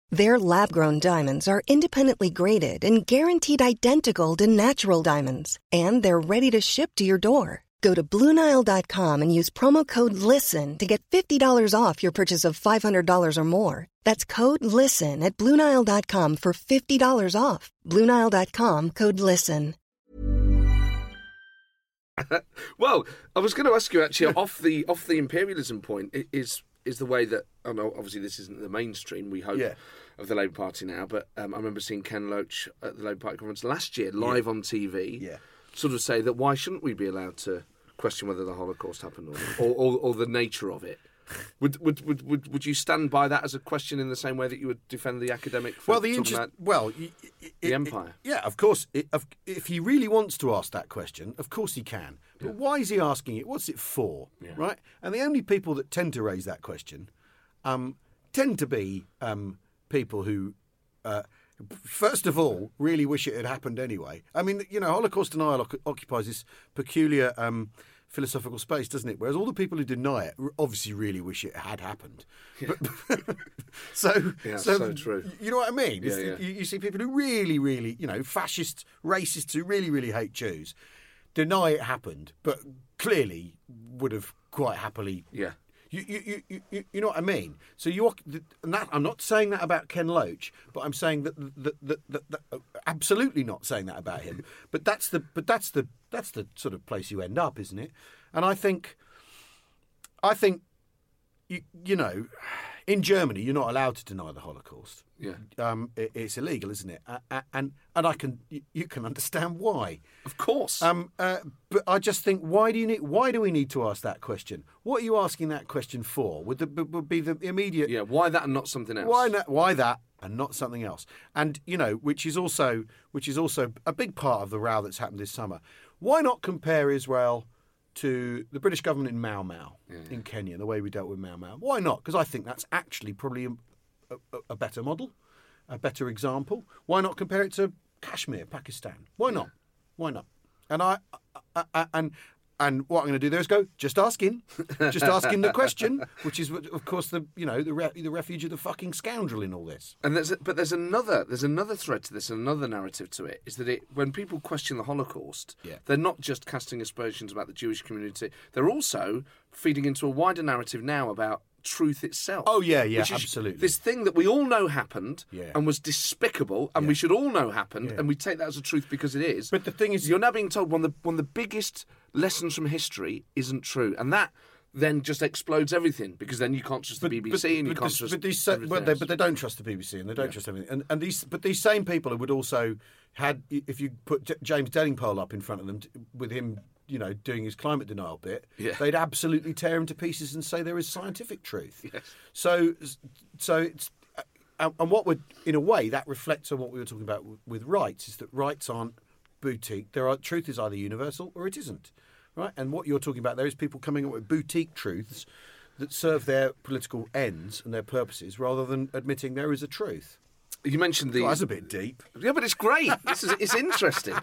Their lab grown diamonds are independently graded and guaranteed identical to natural diamonds, and they're ready to ship to your door. Go to BlueNile.com and use promo code LISTEN to get $50 off your purchase of $500 or more. That's code LISTEN at BlueNile.com for $50 off. BlueNile.com code LISTEN. Well, I was going to ask you actually off the off the imperialism point is is the way that I know obviously this isn't the mainstream we hope Yeah. Of the Labour Party now, but um, I remember seeing Ken Loach at the Labour Party conference last year live on TV, Yeah. sort of say that why shouldn't we be allowed to question whether the Holocaust happened or not, or, or, or the nature of it. Would, would would would would you stand by that as a question in the same way that you would defend the academic? Well, the interest. Well, The empire. it- yeah, of course. If he really wants to ask that question, of course he can. But why is he asking it? What's it for? Right. And the only people that tend to raise that question um, tend to be um, people who. Uh, First of all, really wish it had happened anyway. I mean, you know, Holocaust denial occupies this peculiar um, philosophical space, doesn't it? Whereas all the people who deny it obviously really wish it had happened. But, so, Yeah, so, so true. You know what I mean? Yeah, yeah. You, you see people who really, really, you know, fascist, racists who really, really hate Jews. deny it happened, but clearly would have quite happily. Yeah. You, you, you, you- you, know what I mean? So you're, and that, I'm not saying that about Ken Loach, but I'm saying that, that, that, that, that uh, absolutely not saying that about him. But that's the, but that's the, that's the sort of place you end up, isn't it? And I think, I think, you, you know, in Germany, you're not allowed to deny the Holocaust. Yeah. Um, it, it's illegal, isn't it? A- And and I can you, you can understand why. Of course. Um, uh, but I just think, why do you need? Why do we need to ask that question? What are you asking that question for? Would the would be the immediate? yeah. Why that and not something else? Why not? Why that and not something else? And you know, which is also which is also a big part of the row that's happened this summer. Why not compare Israel to the British government in Mau Mau in Kenya, the way we dealt with Mau Mau? Why not? Because I think that's actually probably a, a, a better model, a better example. Why not compare it to Kashmir, Pakistan? Why not? Why not? And I, I, I and and what I'm going to do there is go just asking, just asking the question, which is of course the you know the re- the refuge of the fucking scoundrel in all this. And there's a, but there's another there's another thread to this, another narrative to it is that it when people question the Holocaust, Yeah. they're not just casting aspersions about the Jewish community. They're also feeding into a wider narrative now about truth itself. Oh, yeah, yeah, absolutely. This thing that we all know happened Yeah. and was despicable, and we should all know happened, Yeah. and we take that as a truth because it is. But the thing is- you're now being told one of the one of the biggest lessons from history isn't true, and that. Then just explodes everything because then you can't trust the BBC and you can't this- trust. but these but they, but they don't trust the BBC and they don't trust everything. And, and these but these same people would also had if you put J- James Delingpole up in front of them t- with him, you know, doing his climate denial bit, Yeah. they'd absolutely tear him to pieces and say there is scientific truth. Yes. So so it's. uh, And what would, in a way, that reflects on what we were talking about with rights, is that rights aren't boutique. There are truth is either universal or it isn't, right? And what you're talking about there is people coming up with boutique truths that serve their political ends and their purposes, rather than admitting there is a truth. You mentioned the Well, that's a bit deep. Yeah, but it's great. This is it's interesting.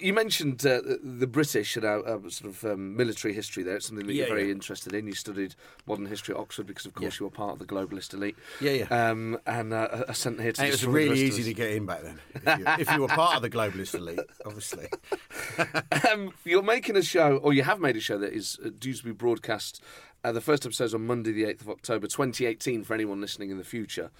You mentioned uh, the British and our, our sort of um, military history. There, it's something that Yeah, you're very yeah. interested in. You studied modern history at Oxford because, of course, Yeah. you were part of the globalist elite. Yeah, yeah. Um, and uh, are sent here to. And it was really easy to get in back then, if you, if you were part of the globalist elite, obviously. um, you're making a show, or you have made a show that is uh, due to be broadcast. Uh, the first episode's on Monday, the 8th of October, 2018, for anyone listening in the future,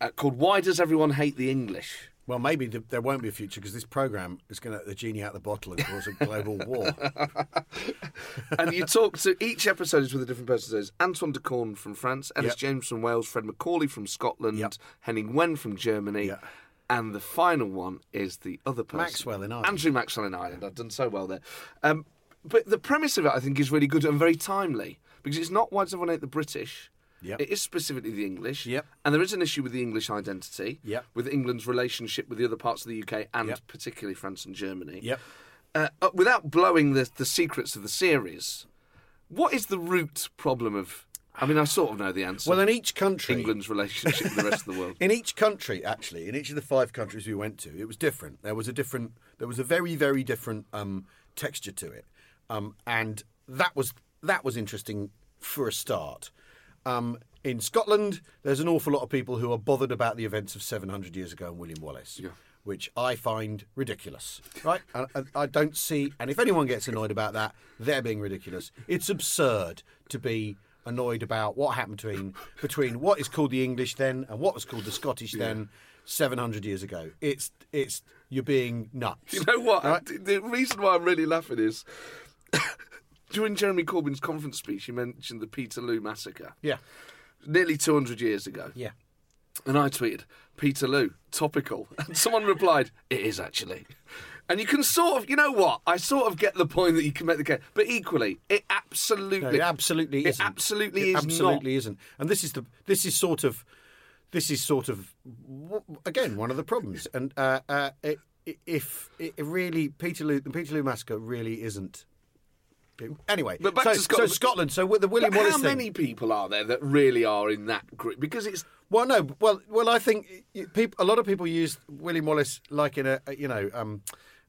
uh, called Why Does Everyone Hate the English? Well, maybe the, there won't be a future because this program is going to the genie out of the bottle and cause a global war. and you talk to each episode is with a different person. So there's Antoine de Caunes from France, Elis Yep. James from Wales, Fred Macaulay from Scotland, Yep. Henning Wehn from Germany, Yep. and the final one is the other person, Maxwell in Ireland. Andrew Maxwell in Ireland. I've done so well there. Um, but the premise of it, I think, is really good and very timely because it's not why does everyone hate the British. Yep. It is specifically the English. Yep. And there is an issue with the English identity, Yep. with England's relationship with the other parts of the UK and Yep. particularly France and Germany Yep. uh, uh, without blowing the, the secrets of the series, what is the root problem of? I mean, I sort of know the answer. Well, in each country, England's relationship with the rest of the world. In each country, actually, in each of the five countries we went to, it was different. There was a different, there was a very, very different um, texture to it, um, and that was that was interesting for a start. Um, in Scotland, there's an awful lot of people who are bothered about the events of 700 years ago and William Wallace, which I find ridiculous. Right? and, and I don't see, and if anyone gets annoyed about that, they're being ridiculous. It's absurd to be annoyed about what happened between between what is called the English then and what was called the Scottish then 700 years ago. It's it's you're being nuts. You know what? Right? The reason why I'm really laughing is during Jeremy Corbyn's conference speech, he mentioned the Peterloo massacre Yeah. nearly 200 years ago. Yeah. And I tweeted, Peterloo, topical. And someone replied, it is actually. And you can sort of, you know what? I sort of get the point that you can make the case. But equally, it absolutely. No, it absolutely It isn't. absolutely It is absolutely isn't. And this is the this is sort of this is sort of again one of the problems. And uh, uh, it, if it really Peterloo the Peterloo massacre really isn't. It- Anyway, But back so, to Scotland. so Scotland. So with the William But Wallace how thing. many people are there that really are in that group? Because it's Well, no. Well, well, I think people, a lot of people use William Wallace like in a you know um,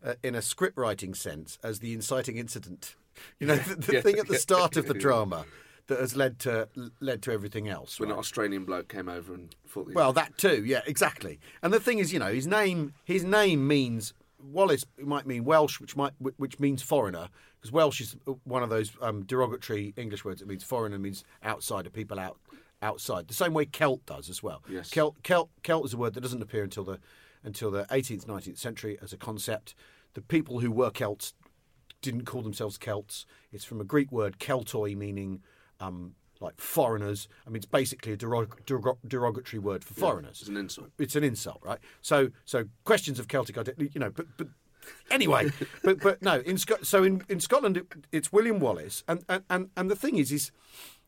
uh, in a script writing sense as the inciting incident. You know, the, the Yeah, thing at the yeah, start of the yeah. drama that has led to led to everything else. when right? an Australian bloke came over and fought the. Well, that too, yeah, exactly. And the thing is, you know, his name his name means Wallace might mean Welsh, which might which means foreigner, because Welsh is one of those um, derogatory English words. It means foreigner, means outsider, people out outside. The same way Celt does as well. Yes. Celt, Celt, Celt is a word that doesn't appear until the until the 18th, 19th century as a concept. The people who were Celts didn't call themselves Celts. It's from a Greek word Keltoi, meaning um, like foreigners. I mean, it's basically a derog- derog- derogatory word for foreigners. It's an insult. It's an insult, right? So, so questions of Celtic identity, you know, but but anyway, but but no, in Scot- so in, in Scotland it, it's William Wallace, and, and and and the thing is, is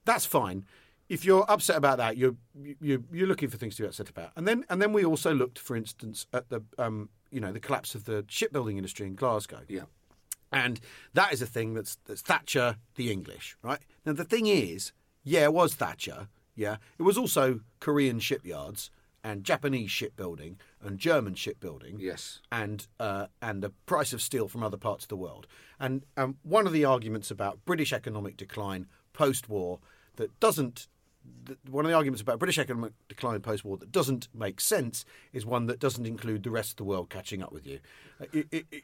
that's fine. If you're upset about that, you're you you're looking for things to be upset about, and then and then we also looked, for instance, at the um you know the collapse of the shipbuilding industry in Glasgow. Yeah. And that is a thing that's, that's Thatcher, the English, right? Now, the thing is, yeah, it was Thatcher, yeah. It was also Korean shipyards and Japanese shipbuilding and German shipbuilding. Yes. And, uh, and the price of steel from other parts of the world. And um, one of the arguments about British economic decline post war that doesn't one of the arguments about British economic decline post-war that doesn't make sense is one that doesn't include the rest of the world catching up with you. It- it- it-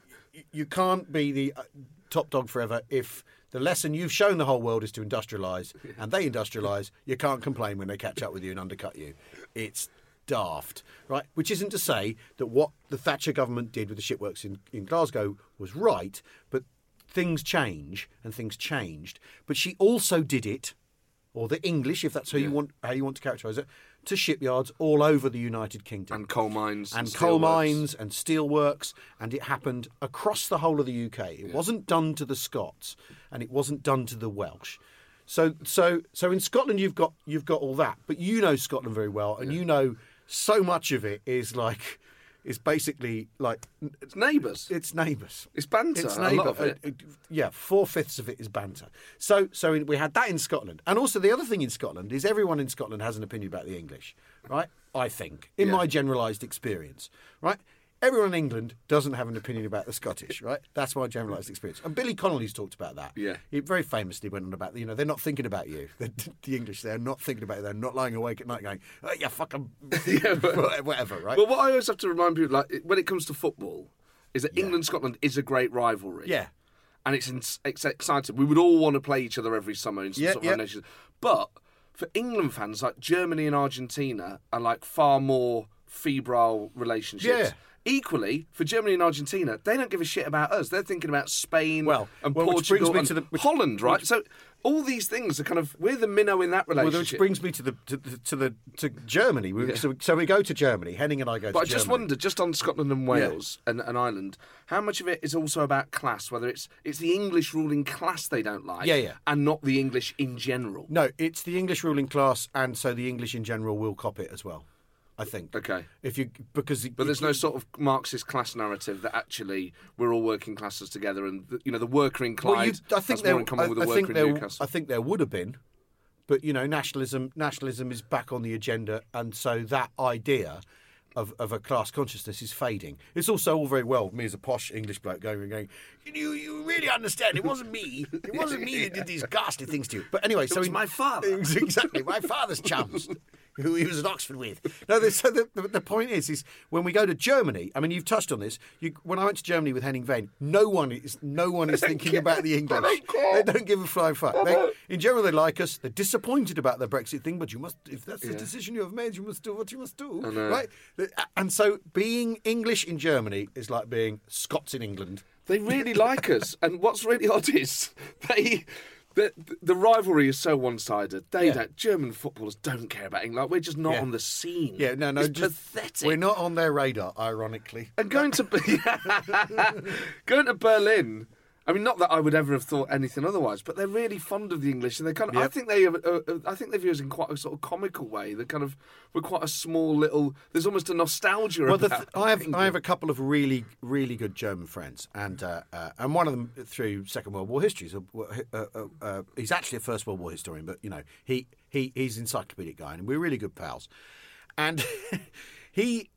you can't be the uh, top dog forever if the lesson you've shown the whole world is to industrialise and they industrialise. You can't complain when they catch up with you and undercut you. It's daft, right? Which isn't to say that what the Thatcher government did with the shipworks in, in Glasgow was right, but things change and things changed. But she also did it or the English, if that's how you want how you want to characterise it, to shipyards all over the United Kingdom And coal mines. and steelworks. coal mines and steelworks, and it happened across the whole of the UK. It wasn't done to the Scots, and it wasn't done to the Welsh. So, so, so in Scotland, you've got you've got all that, but you know Scotland very well, and you know so much of it is like is basically like It's neighbours. it's neighbours. It's banter, It's a lot neighbour. of it. uh, uh, yeah, four fifths of it is banter. So, so we had that in Scotland, and also the other thing in Scotland is everyone in Scotland has an opinion about the English, right? I think, in Yeah. my generalised experience, right? Everyone in England doesn't have an opinion about the Scottish, right? That's my generalised experience. And Billy Connolly's talked about that. Yeah. He very famously went on about, you know, they're not thinking about you. The, the English, they're not thinking about you. They're not lying awake at night going, oh, you fucking whatever, right? Well, what I always have to remind people, like when it comes to football, is that England Scotland is a great rivalry. Yeah. and it's in, it's exciting. We would all want to play each other every summer in some Yeah, sort of yeah. nations. But for England fans, like Germany and Argentina are like far more febrile relationships. Yeah. Equally, for Germany and Argentina, they don't give a shit about us. They're thinking about Spain Well, and well, Portugal me and to the- which- Holland, right? which- so all these things are kind of we're the minnow in that Well, relationship. which brings me to the to, the- to the to Germany. We, so, so we go to Germany. Henning and I go But I to just wonder, just on Scotland and Wales and, and Ireland, how much of it is also about class? Whether it's it's the English ruling class they don't like, Yeah, yeah. and not the English in general. No, it's the English ruling class, and so the English in general will cop it as well. I think. Okay. If you because But there's no sort of Marxist class narrative that actually we're all working classes together, and the, you know the worker in Clyde Well, you, I think has there, more in common I, with the I worker think in there, Newcastle. I think there would have been, but you know, nationalism nationalism is back on the agenda, and so that idea. Of, of a class consciousness is fading. It's also all very well me as a posh English bloke going and going. You you really understand? It wasn't me. It wasn't me that did these ghastly things to you. But anyway, so was in- my father. exactly my father's chums who he was at Oxford with. No, the, so the, the, the point is, is when we go to Germany. I mean, you've touched on this. You, when I went to Germany with Henning Wehn, no one is no one is thinking about the English. They don't give a flying fuck. They, in general, they like us. They're disappointed about the Brexit thing, but you must, if that's the decision you have made, you must do what you must do, right? And so, being English in Germany is like being Scots in England. They really like us, and what's really odd is they. The, the rivalry is so one-sided. They Yeah. don't. German footballers don't care about England. Like, we're just not Yeah. on the scene. Yeah, no, no, it's pathetic. We're not on their radar, ironically. And going to going to Berlin. I mean, not that I would ever have thought anything otherwise, but they're really fond of the English, and they kind of. I think they. Uh, uh, I think they view us in quite a sort of comical way. They're kind of. We're quite a small little. There's almost a nostalgia Well, th- I have I have a couple of really really good German friends, and uh, uh, and one of them through Second World War history. So, uh, uh, uh, he's actually a First World War historian, but you know he he he's an encyclopedic guy, and we're really good pals. And he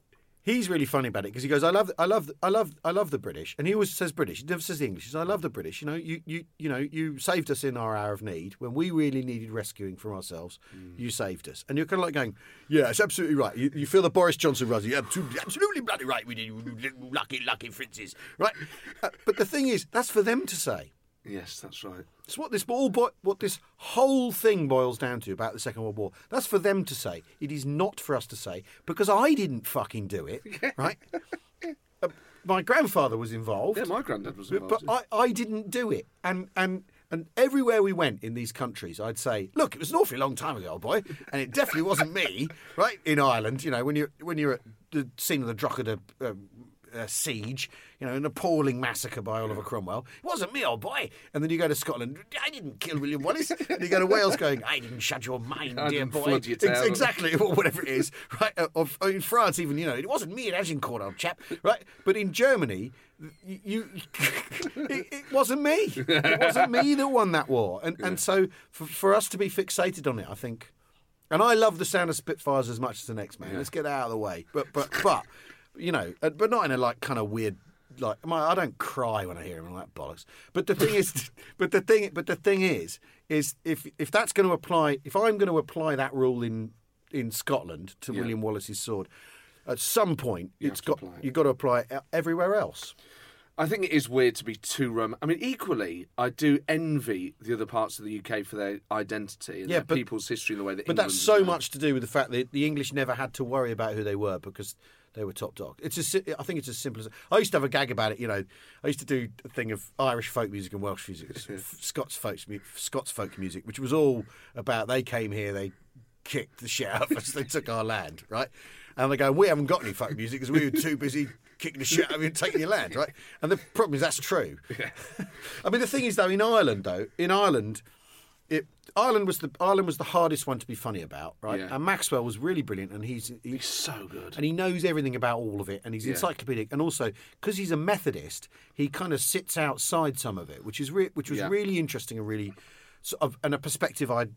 he's really funny about it because he goes, "I love, I love, I love, I love the British," and he always says British. He never says the English. He says, "I love the British." You know, you, you, you know, you saved us in our hour of need when we really needed rescuing from ourselves. You saved us, and you're kind of like going, "Yeah, it's absolutely right." You, you feel the Boris Johnson was, "Yeah, absolutely, absolutely bloody right. We did, lucky, lucky Fritzes, right?" Uh, but the thing is, that's for them to say. Yes, that's right. It's what this all bo- what this whole thing boils down to about the Second World War. That's for them to say. It is not for us to say because I didn't fucking do it, right? Uh, my grandfather was involved, Yeah, my granddad was involved. but I, I didn't do it. And and and everywhere we went in these countries, I'd say, "Look, it was an awfully long time ago, old boy, and it definitely wasn't me." Right in Ireland, you know, when you're when you're at the scene of the Drogheda. Uh, uh, siege, you know, an appalling massacre by Oliver Cromwell. It wasn't me, old boy. And then you go to Scotland. I didn't kill William Wallace. and you go to Wales, going, I didn't shut your mind, I dear boy. flood your Ex- town. exactly, or whatever it is, right? Uh, Of, in France, even you know, it wasn't me at Agincourt, old chap, right? But in Germany, you, you it, it wasn't me. It wasn't me that won that war, and and so for, for us to be fixated on it, I think. And I love the sound of Spitfires as much as the next man. Let's get that out of the way. But but but you know, uh, but not in a like kind of weird. Like my, I don't cry when I hear him and that bollocks. But the thing is, but the thing, but the thing is, is if if that's going to apply, if I'm going to apply that rule in in Scotland to Yeah. William Wallace's sword, at some point You it's got it. you've got to apply it e- everywhere else. I think it is weird to be too rom. I mean, equally, I do envy the other parts of the UK for their identity and Yeah, their but- people's history and the way that. But that's so much to do with the fact that the English never had to worry about who they were because they were top dog. It's just, I think it's as simple as I used to have a gag about it. You know, I used to do a thing of Irish folk music and Welsh music, Scots folk, Scots folk music, which was all about they came here, they kicked the shit out of us, they took our land, right? And they go, we haven't got any folk music because we were too busy kicking the shit out of you and taking your land, right? And the problem is that's true. I mean, the thing is though, in Ireland though, in Ireland it Ireland was the Ireland was the hardest one to be funny about, right? Yeah. And Maxwell was really brilliant, and he's He's he's so good. and he knows everything about all of it, and he's Yeah. encyclopedic, and also because he's a Methodist, he kind of sits outside some of it, which is re- which was Yeah. really interesting and really sort of and a perspective I'd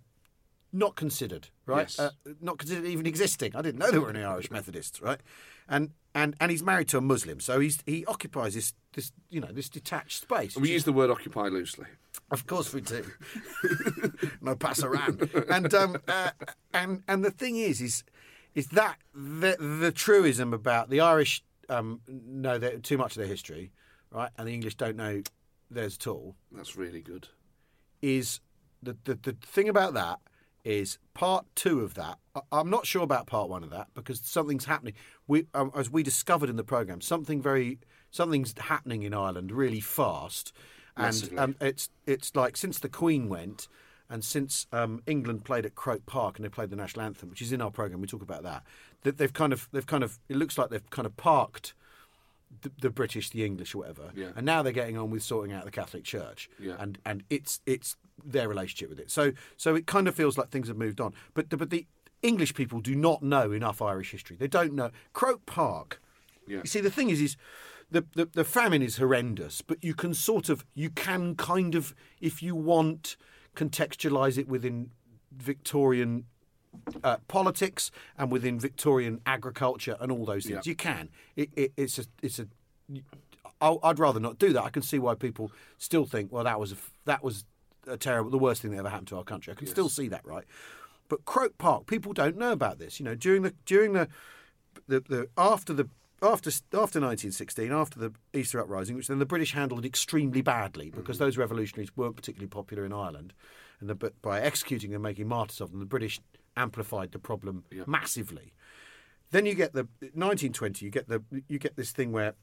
not considered, right? Yes. Uh, not considered even existing. I didn't know there were any Irish Methodists, right? And and and he's married to a Muslim, so he's he occupies this this you know this detached space. we use the word occupy loosely. of course we do. no pass around. And um, uh, and and the thing is, is is that the the truism about the Irish um, know their, too much of their history, right, and the English don't know theirs at all. That's really good. Is the the, the thing about that is part two of that. I- I'm not sure about part one of that because something's happening. We, um, as we discovered in the program, something very something's happening in Ireland really fast, and um, it's it's like since the Queen went, and since um, England played at Croke Park and they played the national anthem, which is in our program, we talk about that. That they've kind of they've kind of it looks like they've kind of parked. The, the British, the English, or whatever, Yeah. and now they're getting on with sorting out the Catholic Church, Yeah. and and it's it's their relationship with it. So so it kind of feels like things have moved on. But the, but the English people do not know enough Irish history. They don't know Croke Park. Yeah. You see, the thing is, is the, the the famine is horrendous, but you can sort of you can kind of if you want contextualize it within Victorian uh, politics and within Victorian agriculture and all those things. Yeah. You can. It, it, it's a it's a. I'd rather not do that. I can see why people still think, well, that was a, that was a terrible, the worst thing that ever happened to our country. I can still see that, right? But Croke Park, people don't know about this. You know, during the during the the, the after the after after 1916, after the Easter Uprising, which then the British handled extremely badly because those revolutionaries weren't particularly popular in Ireland, and the, but by executing and making martyrs of them, the British amplified the problem massively. Then you get the 1920. You get the you get this thing where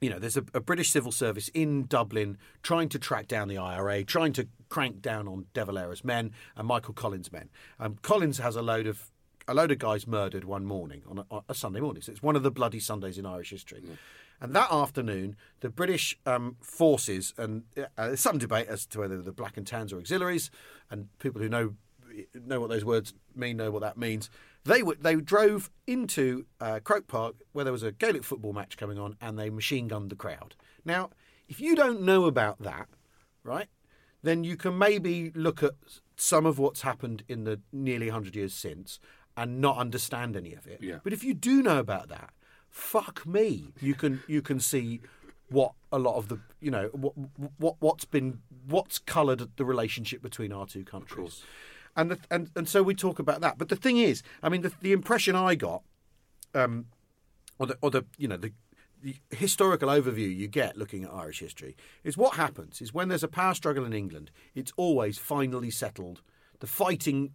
you know, there's a, a British civil service in Dublin trying to track down the IRA, trying to crank down on De Valera's men and Michael Collins' men. Um, Collins has a load of a load of guys murdered one morning on a, a Sunday morning. So it's one of the bloody Sundays in Irish history. And that afternoon, the British um, forces and uh, some debate as to whether the Black and Tans are auxiliaries, and people who know know what those words mean know what that means. They were, they drove into uh, Croke Park where there was a Gaelic football match coming on, and they machine gunned the crowd. Now, if you don't know about that, right, then you can maybe look at some of what's happened in the nearly hundred years since and not understand any of it. Yeah. But if you do know about that, fuck me, you can you can see what a lot of the you know what what what's been what's coloured the relationship between our two countries. And, the, and and so we talk about that. But the thing is, I mean, the, the impression I got, um, or the or the you know the, the historical overview you get looking at Irish history is what happens is when there's a power struggle in England, it's always finally settled. The fighting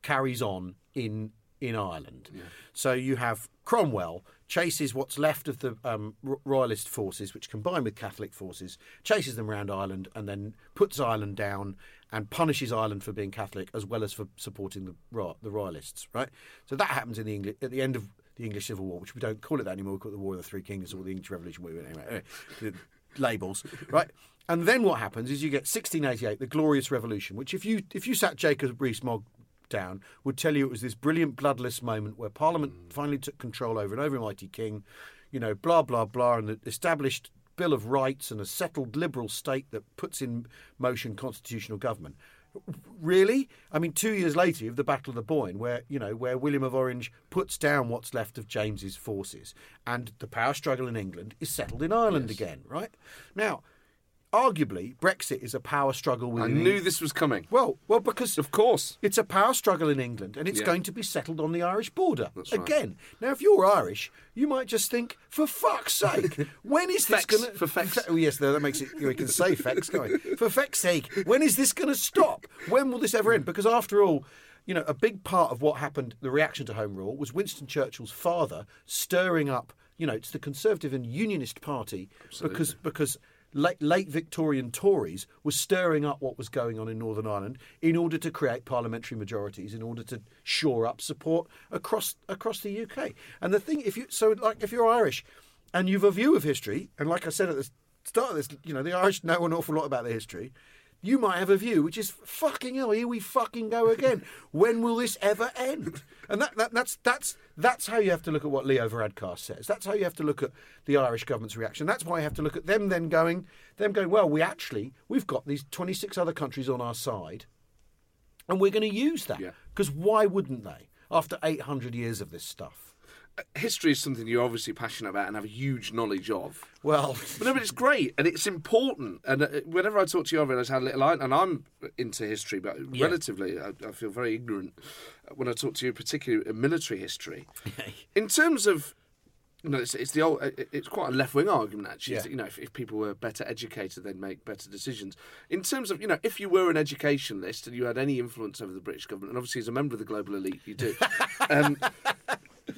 carries on in in Ireland. So you have Cromwell chases what's left of the um, royalist forces, which combine with Catholic forces, chases them around Ireland, and then puts Ireland down and punishes Ireland for being Catholic as well as for supporting the the royalists. Right. So that happens in the at the end of the English Civil War, which we don't call it that anymore. We call it the War of the Three Kingdoms or the English Revolution. Anyway, anyway the labels, right? And then what happens is you get 1688, the Glorious Revolution, which if you if you sat Jacob Rees-Mogg down, would tell you it was this brilliant bloodless moment where Parliament mm. finally took control over an overmighty king, you know, blah blah blah, and the established Bill of Rights and a settled liberal state that puts in motion constitutional government. Really? I mean, two years later, you have the Battle of the Boyne, where you know where William of Orange puts down what's left of James's forces, and the power struggle in England is settled in Ireland again. Right now, arguably, Brexit is a power struggle I within. knew this was coming. Well, well, because Of course. it's a power struggle in England, and it's Yeah. going to be settled on the Irish border That's right. again. Now, if you're Irish, you might just think, for fuck's sake, when is this going to for fex. Oh, yes, that makes it. We can say fex, can't? For feck's sake, when is this going to stop? When will this ever end? Because after all. You know, a big part of what happened, the reaction to Home Rule, was Winston Churchill's father stirring up. You know, it's the Conservative and Unionist Party because because late, late Victorian Tories were stirring up what was going on in Northern Ireland in order to create parliamentary majorities, in order to shore up support across across the UK. And the thing, if you so like if you're Irish and you've a view of history, and like I said at the start of this, you know, the Irish know an awful lot about their history. You might have a view which is fucking hell. Here we fucking go again. when will this ever end? And that, that that's that's that's how you have to look at what Leo Varadkar says. That's how you have to look at the Irish government's reaction. That's why you have to look at them then going them going. Well, we actually we've got these twenty six other countries on our side, and we're going to use that Yeah. because why wouldn't they? After eight hundred years of this stuff. History is something you're obviously passionate about and have a huge knowledge of. Well, But no, but it's great and it's important. And uh, whenever I talk to you, I realise how little I and I'm into history, but relatively, I, I feel very ignorant when I talk to you, particularly in military history. in terms of, you know, it's, it's the old, it's quite a left wing argument actually. Yeah. that, you know, if, if people were better educated, they'd make better decisions. In terms of, you know, if you were an educationalist and you had any influence over the British government, and obviously as a member of the global elite, you do. um,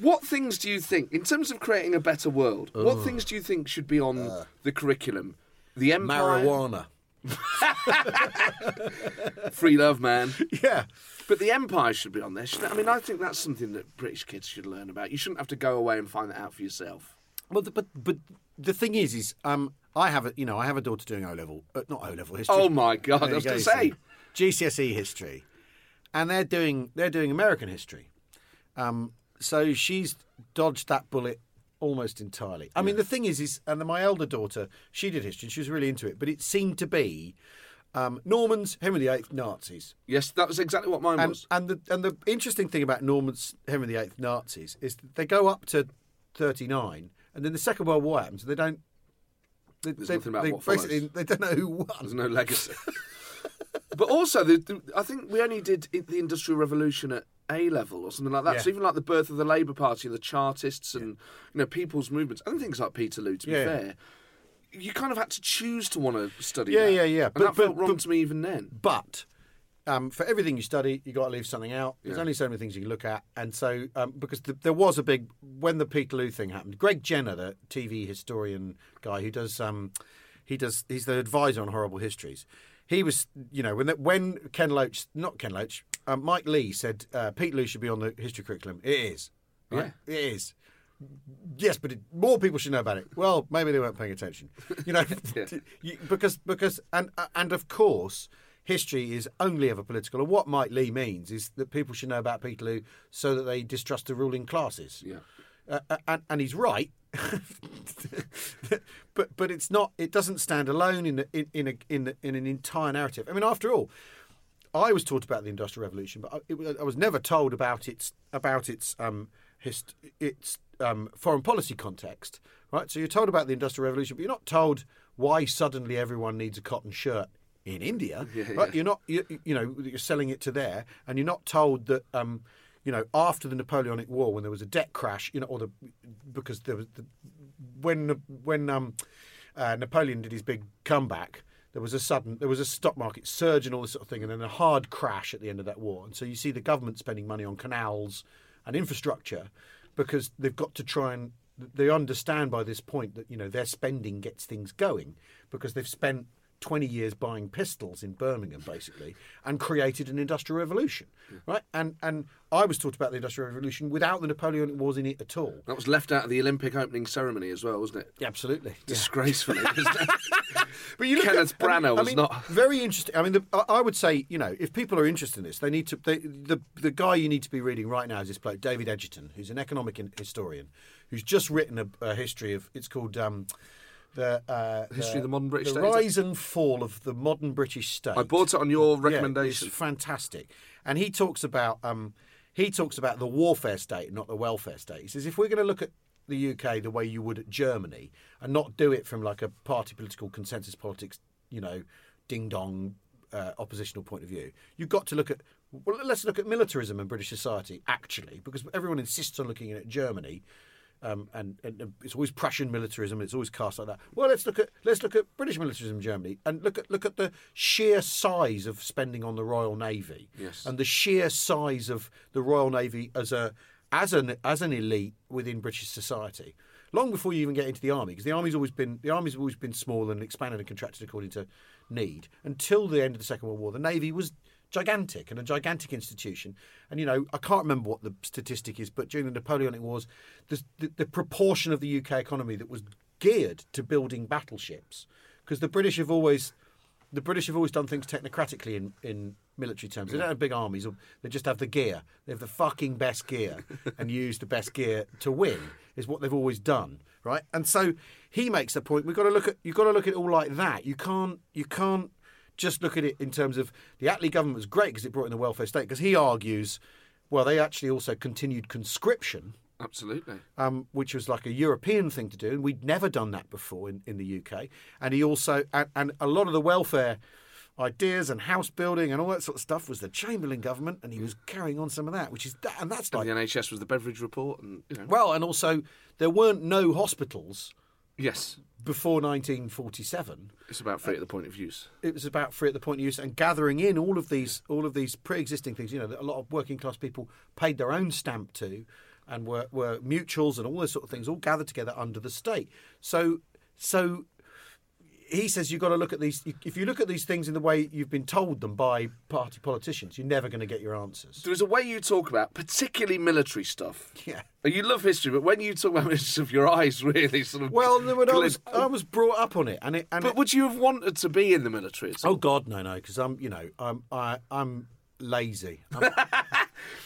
what things do you think, in terms of creating a better world, what things do you think should be on the curriculum? The empire, marijuana. free love, man. Yeah. But the empire should be on there. I mean, I think that's something that British kids should learn about. You shouldn't have to go away and find that out for yourself. Well, the, but but the thing is, is um, I have a you know I have a daughter doing O level, uh, not O level history. Oh my God! There I was going to say. GCSE history, and they're doing they're doing American history. Um, so she's dodged that bullet almost entirely. I mean, the thing is, is and my elder daughter, she did history, and she was really into it, but it seemed to be um, Normans, Henry VIII, Nazis. Yes, that was exactly what mine And, was. and the and the interesting thing about Normans, Henry VIII, Nazis is that they go up to thirty nine, and then the Second World War happens. and They don't. They, There's they, nothing about they what follows. basically they don't know who won. There's no legacy. but also, the, the, I think we only did the Industrial Revolution at A level or something like that. Yeah. So even like the birth of the Labour Party and the Chartists and you know people's movements and things like Peterloo. To be fair, you kind of had to choose to want to study. Yeah, that. yeah, yeah. And But- that felt wrong but- to me even then. But um, for everything you study, you got to leave something out. There's Yeah. only so many things you can look at, and so um, because the, there was a big when the Peterloo thing happened. Greg Jenner, the TV historian guy who does um, he does he's the advisor on horrible histories. He was, you know, when the, when Ken Loach, not Ken Loach, um, Mike Leigh said uh, Peterloo should be on the history curriculum. It is, right? It is. Yes, but it, more people should know about it. Well, maybe they weren't paying attention. You know, you- because because and and of course, history is only ever political. And what Mike Leigh means is that people should know about Peterloo so that they distrust the ruling classes. Yeah. Uh, uh, and, and he's right. but but it's not. It doesn't stand alone in a, in in, a, in, in an entire narrative. I mean, after all, I was taught about the Industrial Revolution, but I, it, was- I was never told about its about its um hist, its um, foreign policy context, right? So you're told about the Industrial Revolution, but you're not told why suddenly everyone needs a cotton shirt in India, right? You're not, you, you know, you're selling it to there, and you're not told that, um, you know, after the Napoleonic War, when there was a debt crash, you know, or the because there was the, when when um, uh, Napoleon did his big comeback, there was a sudden there was a stock market surge and all this sort of thing, and then a hard crash at the end of that war. And so you see the government spending money on canals and infrastructure because they've got to try and they understand by this point that you know their spending gets things going because they've spent 20 years buying pistols in Birmingham, basically, and created an industrial revolution, right? And and I was taught about the industrial revolution without the Napoleonic Wars in it at all. That was left out of the Olympic opening ceremony as well, wasn't it? Absolutely, Disgracefully. But you look Kenneth at, I mean- Branagh I was mean, not- very interesting. I mean, the, I I would say, you know, if people are interested in this, they need to. They, the the guy you need to be reading right now is this bloke, David Edgerton, who's an economic historian, who's just written a, a history of. It's called. Um, the, uh, History of the modern British the state, it? rise and fall of the modern British state. I bought it on your Yeah, recommendation. it's fantastic, and he talks about um, he talks about the warfare state, not the welfare state. He says if we're going to look at the UK the way you would at Germany, and not do it from like a party political consensus politics, you know, ding dong uh, oppositional point of view, you've got to look at. Well, let's look at militarism in British society actually, because everyone insists on looking at Germany. Um, and, and it's always Prussian militarism. It's always cast like that. Well, let's look at let's look at British militarism in Germany and look at look at the sheer size of spending on the Royal Navy Yes. and the sheer size of the Royal Navy as a as an as an elite within British society. Long before you even get into the army, because the army's always been the army's always been small and expanded and contracted according to need. Until the end of the Second World War, the navy was gigantic and a gigantic institution. And you know, I can't remember what the statistic is, but during the Napoleonic Wars, the, the, the proportion of the UK economy that was geared to building battleships, because the British have always the British have always done things technocratically in, in military terms. They don't have big armies. They just have the gear. They have the fucking best gear and use the best gear to win. Is what they've always done, right? And so he makes the point. We've got to look at. You've got to look at it all like that. You can't. You can't just look at it in terms of the Attlee government was great because it brought in the welfare state. Because he argues, well, they actually also continued conscription Absolutely. um, which was like a European thing to do, and we'd never done that before in, in the UK. And he also, and, and a lot of the welfare ideas and house building and all that sort of stuff was the Chamberlain government, and he was carrying on some of that, which is that, and that's And like the NHS was the Beveridge Report, and you know. well, and also there weren't no hospitals yes, before 1947. it's about free uh, at the point of use. It was about free at the point of use and gathering in all of these all of these pre-existing things. You know, that a lot of working class people paid their own stamp to, and were, were mutuals and all those sort of things all gathered together under the state. So, so he says you've got to look at these. If you look at these things in the way you've been told them by party politicians, you're never going to get your answers. There is a way you talk about, particularly military stuff. Yeah. You love history, but when you talk about military stuff, your eyes really sort of. Well, when I was. I was brought up on it, and it and But it, would you have wanted to be in the military? At all? oh God, no, no, because I'm you know I'm I, I'm lazy.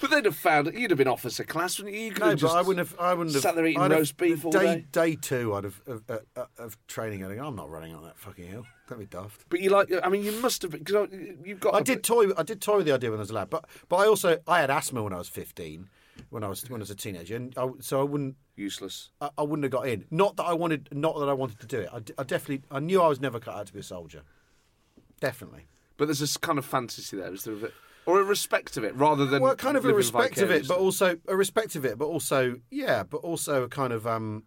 But they'd have found it. You'd have been officer class, wouldn't you? you could No, have but just I wouldn't have. I wouldn't have. sat there eating I'd have- roast beef all day, day. Day two, I'd have of, of, of, training. I think I'm not running on that fucking hill. That'd be daft. But you like, I mean, you must have because you've got. I a- did toy. I did toy with the idea when I was a lad, but but I also I had asthma when I was 15, when I was when I was a teenager, and I, so I wouldn't. useless. I, I wouldn't have got in. Not that I wanted. Not that I wanted to do it. I, d- I definitely. I knew I was never cut out to be a soldier. Definitely. But there's this kind of fantasy there, is there? Of it? Or a respect of it, rather than well, kind of a respect of it, but also a respect of it, but also yeah, but also a kind of um,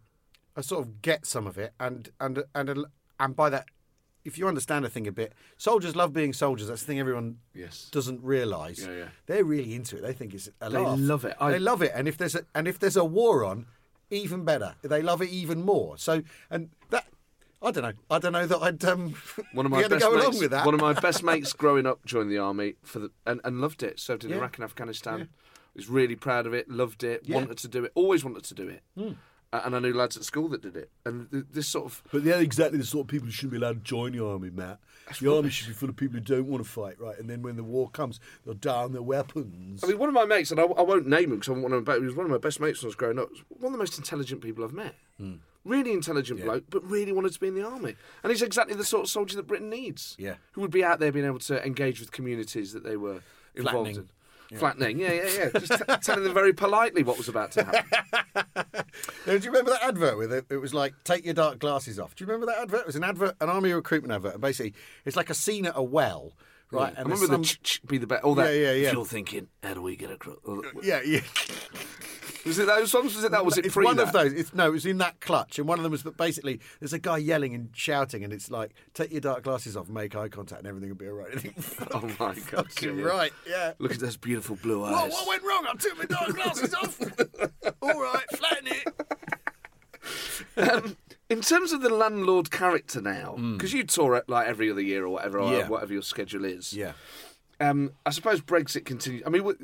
I sort of get some of it, and and and and by that, if you understand a thing a bit, soldiers love being soldiers. That's the thing everyone Yes. doesn't realise. Yeah, yeah. They're really into it. They think it's a They laugh. love it. I- They love it, and if there's a and if there's a war on, even better. They love it even more. So and that. I don't know. I don't know that I'd um, One of my best go mates, along with that. One of my best mates growing up joined the army for the and, and loved it. Served in Yeah. Iraq and Afghanistan. Was really proud of it. Loved it. Yeah. Wanted to do it. Always wanted to do it. Uh, and I knew lads at school that did it. And th- this sort of But they're exactly the sort of people who shouldn't be allowed to join the army, Matt. the army should be full of people who don't want to fight, right? And then when the war comes, they'll down their weapons. I mean, one of my mates, and I, I won't name him because I don't want to. He was one of my best mates when I was growing up. Was One of the most intelligent people I've met. Hmm. Really intelligent bloke, but really wanted to be in the army. And he's exactly the sort of soldier that Britain needs. Yeah. Who would be out there being able to engage with communities that they were involved Flattening. in. Flattening, yeah, yeah, yeah. Just t- telling them very politely what was about to happen. Now, do you remember that advert with it? It was like, take your dark glasses off. Do you remember that advert? It was an advert, an army recruitment advert. And basically, it's like a scene at a well, right? I And remember there's the some- ch- ch- be the best. All that. Yeah, yeah, yeah. You're thinking, how do we get across? Yeah, yeah. Was it those songs? Was it that? Was it it's one that? of those. It's no, it was in that clutch, and one of them was basically there's a guy yelling and shouting, and it's like, take your dark glasses off, make eye contact, and everything will be all right. I Oh my god! yeah. right, yeah. Look at those beautiful blue What, eyes. what went wrong? I took my dark glasses off. all right, flatten it. Um, in terms of the landlord character now, because you tour it like every other year or whatever, or. Yeah. whatever your schedule is. Yeah. Um, I suppose Brexit continues. I mean, one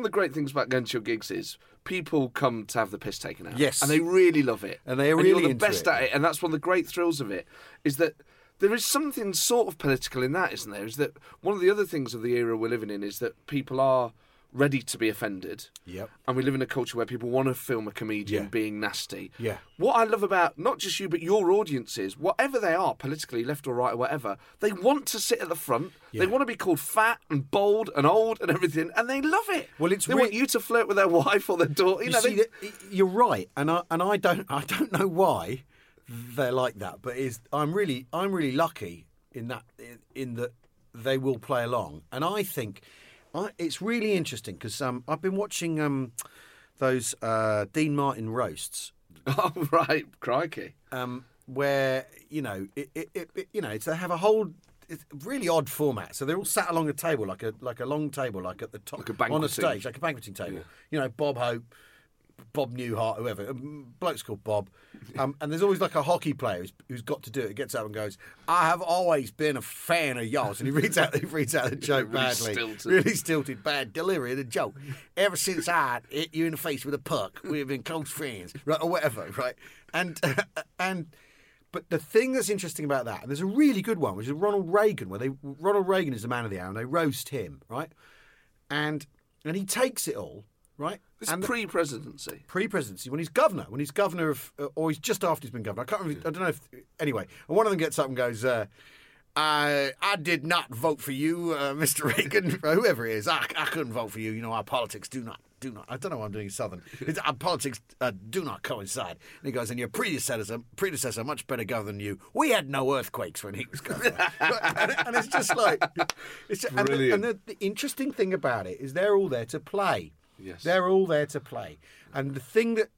of the great things about going to your gigs is people come to have the piss taken out. Yes. and they really love it, And they are you're really the into best it. at it. And that's one of the great thrills of it is that there is something sort of political in that, isn't there? Is that one of the other things of the era we're living in is that people are ready to be offended. Yep. And we live in a culture where people want to film a comedian Yeah. being nasty. Yeah. What I love about not just you but your audiences, whatever they are, politically left or right or whatever, they want to sit at the front. They want to be called fat and bold and old and everything, and they love it. Well, it's they want you to flirt with their wife or their daughter. You, You know, see, they, you're right, and I and I don't I don't know why they're like that, but is I'm really I'm really lucky in that in, in that they will play along, and I think I, it's really interesting because um, I've been watching um, those uh, Dean Martin roasts oh right, crikey. um, where you know it, it, it, you know it's, they have a whole it's really odd format. So they're all sat along a table, like a like a long table, like at the top Like a on a stage, like a banqueting table. You know, Bob Hope, Bob Newhart, whoever. Bloke's called Bob, um, and there's always like a hockey player who's, who's got to do it. Gets up and goes, "I have always been a fan of yours," and he reads out he reads out the joke Really badly, stilted. really stilted, bad delivery of the joke. Ever since I hit you in the face with a puck, we've been close friends, right, or whatever, right? And and. But the thing that's interesting about that, and there's a really good one, which is Ronald Reagan, where they Ronald Reagan is the man of the hour, and they roast him, right? And and he takes it all, right? It's and pre-presidency. pre-presidency when he's governor, when he's governor of, uh, or he's just after he's been governor. I can't remember. I don't know if anyway. And one of them gets up and goes, uh, "I I did not vote for you, uh, Mr. Reagan, or whoever it is. I, I couldn't vote for you. You know, our politics do not." Do not. I don't know why I'm doing Southern. It's, our politics uh, do not coincide. And he goes, and your predecessor, predecessor, much better governor than you. We had no earthquakes when he was governor. and, and it's just like, it's and, the, Brilliant. and the, the interesting thing about it is they're all there to play. Yes. They're all there to play. And the thing that,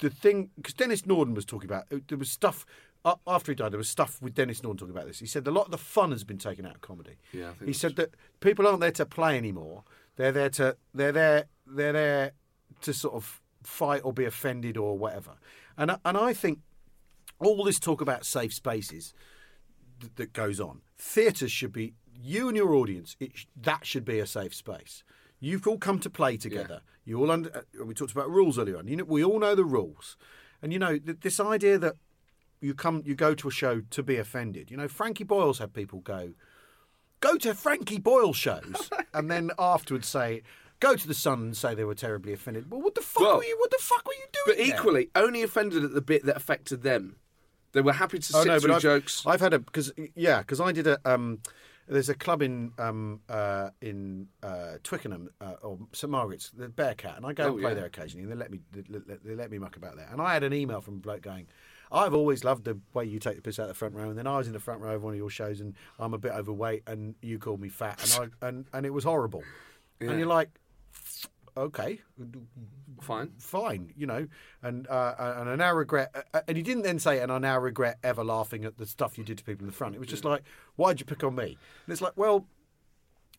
the thing, because Denis Norden was talking about, uh, there was stuff, uh, after he died, there was stuff with Denis Norden talking about this. He said a lot of the fun has been taken out of comedy. Yeah, I think He that's said that people aren't there to play anymore. They're there to, they're there, they're there to sort of fight or be offended or whatever. And, I- and I think all this talk about safe spaces th- that goes on. Theatres should be you and your audience. It, sh- that should be a safe space. You've all come to play together. You all under. Uh, we talked about rules earlier on. You know, we all know the rules, and you know th- this idea that you come, you go to a show to be offended. You know, Frankie Boyle's had people go, go to Frankie Boyle shows, and then afterwards say. Go to the Sun and say they were terribly offended. Well, what the fuck Well, were you? What the fuck were you But doing? there? equally, only offended at the bit that affected them. They were happy to sit through Oh, I've, jokes. I've had a because yeah, because I did a um, there's a club in um uh in uh Twickenham uh, or St Margaret's, the Bearcat, and I go Oh, and play yeah. there occasionally, and they let me they, let- they let me muck about there. And I had an email from a bloke going. I've always loved the way you take the piss out of the front row, and then I was in the front row of one of your shows, and I'm a bit overweight, and you called me fat, and I and, and it was horrible. Yeah. And you're like, okay, Fine. fine, you know, and uh, and I now regret. Uh, and he didn't then say, and I now regret ever laughing at the stuff you did to people in the front. It was just like, why'd you pick on me? And it's like, well,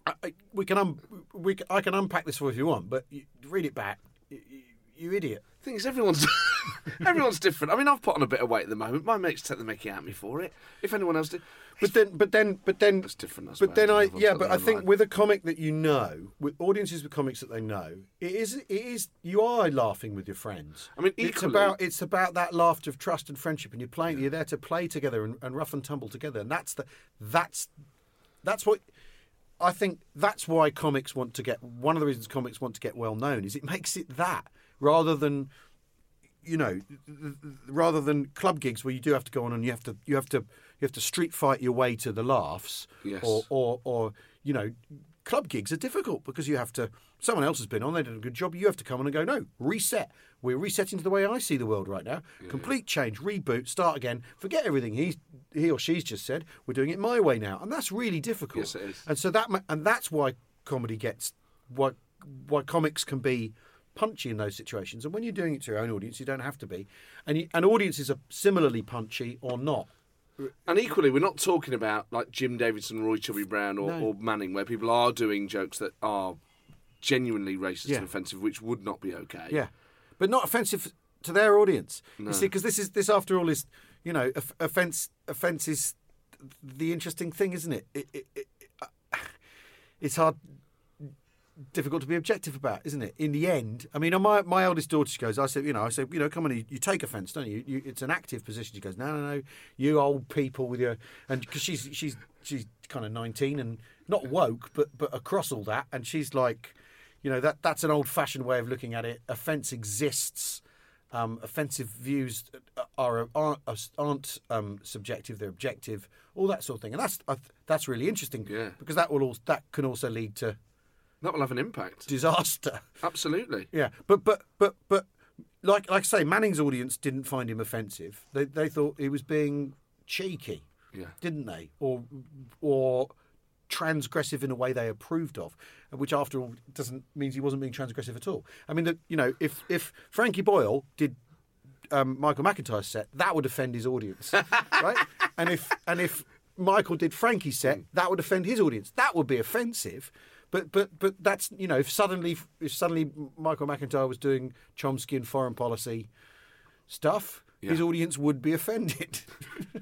I, I, we can um, we I can unpack this for you if you want, but you, read it back, you, you, you idiot. thing is, everyone's everyone's different. I mean, I've put on a bit of weight at the moment. My mates take the mickey at me for it. If anyone else did, But then, but then, but then, That's different, I But then I, yeah, but I think line. with a comic that you know, with audiences with comics that they know, it is, it is, you are laughing with your friends. I mean, it's about, it's about that laughter of trust and friendship, and you're playing, you're there to play together and, and rough and tumble together, and that's the, that's, that's what. I think that's why comics want to get. One of the reasons comics want to get well known is it makes it that rather than you know, rather than club gigs where you do have to go on and you have to you have to you have to street fight your way to the laughs, Yes. or or or you know, club gigs are difficult because you have to. Someone else has been on, they did a good job. You have to come on and go, no, reset. We're resetting to the way I see the world right now. Complete change, reboot, start again. Forget everything he's he or she's just said. We're doing it my way now, and that's really difficult. Yes, it is. And so that and that's why comedy gets why why comics can be punchy in those situations. And when you're doing it to your own audience, you don't have to be. And you, and audiences are similarly punchy or not. And equally, we're not talking about like Jim Davidson, Roy Chubby Brown, or, No. or Manning, where people are doing jokes that are genuinely racist Yeah. and offensive, which would not be okay. Yeah, but not offensive to their audience. You see, because this is this after all is you know off- offense. Offense is the interesting thing, isn't it? it, it, it uh, it's hard. Difficult to be objective about, isn't it? In the end, I mean, on my my eldest daughter she goes. I said, you know, I said, you know, come on, you, you take offence, don't you? you? It's an active position. She goes, no, no, no, you old people with your and because she's she's she's kind of nineteen and not woke, but but across all that, and she's like, you know, that that's an old fashioned way of looking at it. Offence exists. Um, offensive views are aren't, aren't um, subjective; they're objective. All that sort of thing, and that's that's really interesting. Yeah. because that will also, that can also lead to That will have an impact. disaster. Absolutely. Yeah, but but but but like like I say, Manning's audience didn't find him offensive. They they thought he was being cheeky, Yeah. didn't they? Or or transgressive in a way they approved of, which after all doesn't means he wasn't being transgressive at all. I mean, the, you know, if if Frankie Boyle did um, Michael McIntyre's set, that would offend his audience, right? And if and if Michael did Frankie's set, that would offend his audience. That would be offensive. But but but that's you know if suddenly if suddenly Michael McIntyre was doing Chomsky and foreign policy stuff, his audience would be offended,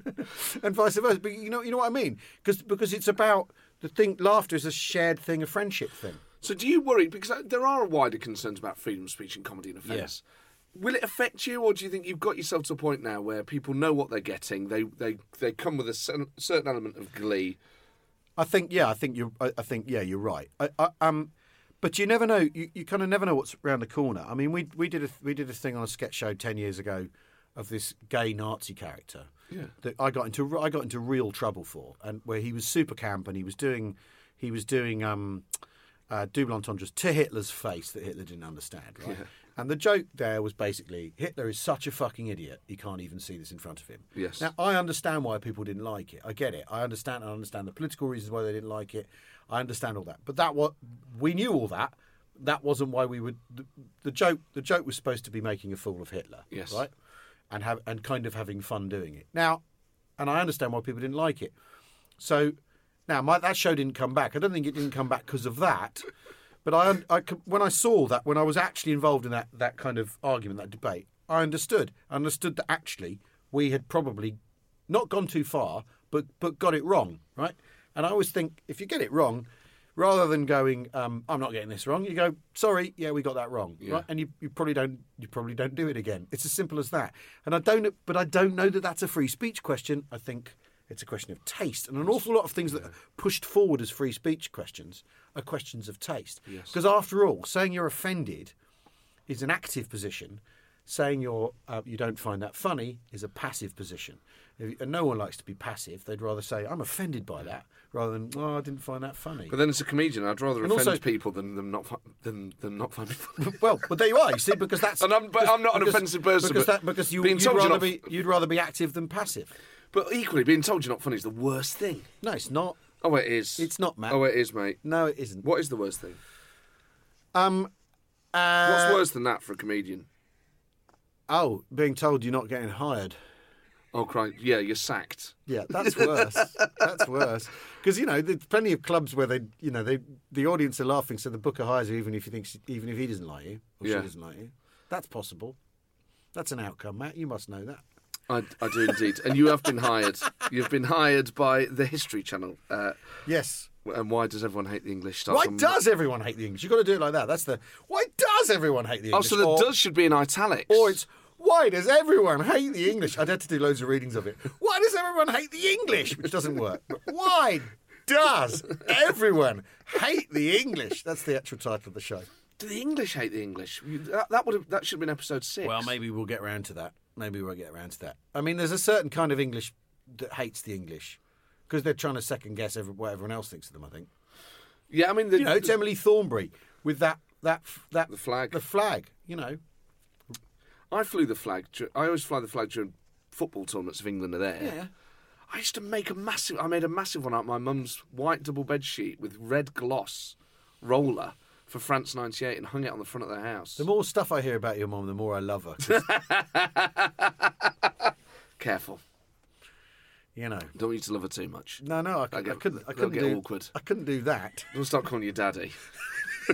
and vice versa. But you know you know what I mean? Because because it's about the thing. Laughter is a shared thing, a friendship thing. So do you worry because uh, there are wider concerns about freedom of speech in comedy and offence? Will it affect you, or do you think you've got yourself to a point now where people know what they're getting? They they they come with a certain element of glee. I think yeah, I think you I, I think yeah, you're right. I, I, um, but you never know. You, you kind of never know what's around the corner. I mean, we we did a we did a thing on a sketch show ten years ago of this gay Nazi character. Yeah. That I got into I got into real trouble for, and where he was super camp and he was doing he was doing um, uh, double entendres to Hitler's face that Hitler didn't understand, right? And the joke there was basically Hitler is such a fucking idiot he can't even see this in front of him. Yes. Now I understand why people didn't like it. I get it. I understand. I understand the political reasons why they didn't like it. I understand all that. But that what we knew all that. That wasn't why we would. The, the joke. The joke was supposed to be making a fool of Hitler. Yes. Right. And have and kind of having fun doing it. Now, and I understand why people didn't like it. So now my, that show didn't come back. I don't think it didn't come back because of that. But I, I when I saw that, when I was actually involved in that, that kind of argument, that debate, I understood. I understood that actually we had probably not gone too far, but but got it wrong, right? And I always think if you get it wrong, rather than going, um, "I'm not getting this wrong," you go, "Sorry, yeah, we got that wrong," right? And you, you probably don't you probably don't do it again. It's as simple as that. And I don't, but I don't know that that's a free speech question. I think it's a question of taste, and an awful lot of things that are pushed forward as free speech questions are questions of taste. Because after all, saying you're offended is an active position. Saying you're uh, you don't find that funny is a passive position, If- and no one likes to be passive. They'd rather say I'm offended by that rather than oh I didn't find that funny. But then, as a comedian, I'd rather And offend also- people than them not than them not find me funny. well, but there you are. You see, because that's And I'm- but I'm not an because- offensive person, Because that because you, being you'd told you're rather not- be you'd rather be active than passive. But equally, being told you're not funny is the worst thing. No, it's not. Oh, it is. It's not, Matt. Oh, it is, mate. No, it isn't. What is the worst thing? Um. Uh, What's worse than that for a comedian? Oh, being told you're not getting hired. Oh, cry! Yeah, you're sacked. Yeah, that's worse. that's worse. Because you know, there's plenty of clubs where they, you know, they the audience are laughing, so the booker hires you even if he thinks, even if he doesn't like you or Yeah. she doesn't like you. That's possible. That's an outcome, Matt. You must know that. I, I do indeed. and you have been hired. You've been hired by the History Channel. Uh, Yes. and why does everyone hate the English? Starts Why on- does everyone hate the English? You've got to do it like that. That's the. Why does everyone hate the English? Oh, English? so the Or- does should be in italics. Or it's why does everyone hate the English? I'd had to do loads of readings of it. Why does everyone hate the English? Which doesn't work. But why does everyone hate the English? That's the actual title of the show. do the English hate the English? That, that would have, that should have been episode six. Well, maybe we'll get around to that. Maybe we'll get around to that. I mean, there's a certain kind of English that hates the English because they're trying to second guess every, what everyone else thinks of them. I think. Yeah, I mean, the, You know, it's Emily Thornberry with that that that The flag. The flag. You know. I flew the flag. I always fly the flag during football tournaments if England are there. Yeah. I used to make a massive. I made a massive one out of my mum's white double bed sheet with red gloss roller for France '98 and hung it on the front of their house. The more stuff I hear about your mum, the more I love her. Careful, you know. don't want you to love her too much. No, no, I, They'll I couldn't. I couldn't get do. awkward. I couldn't do that. Don't start calling you daddy.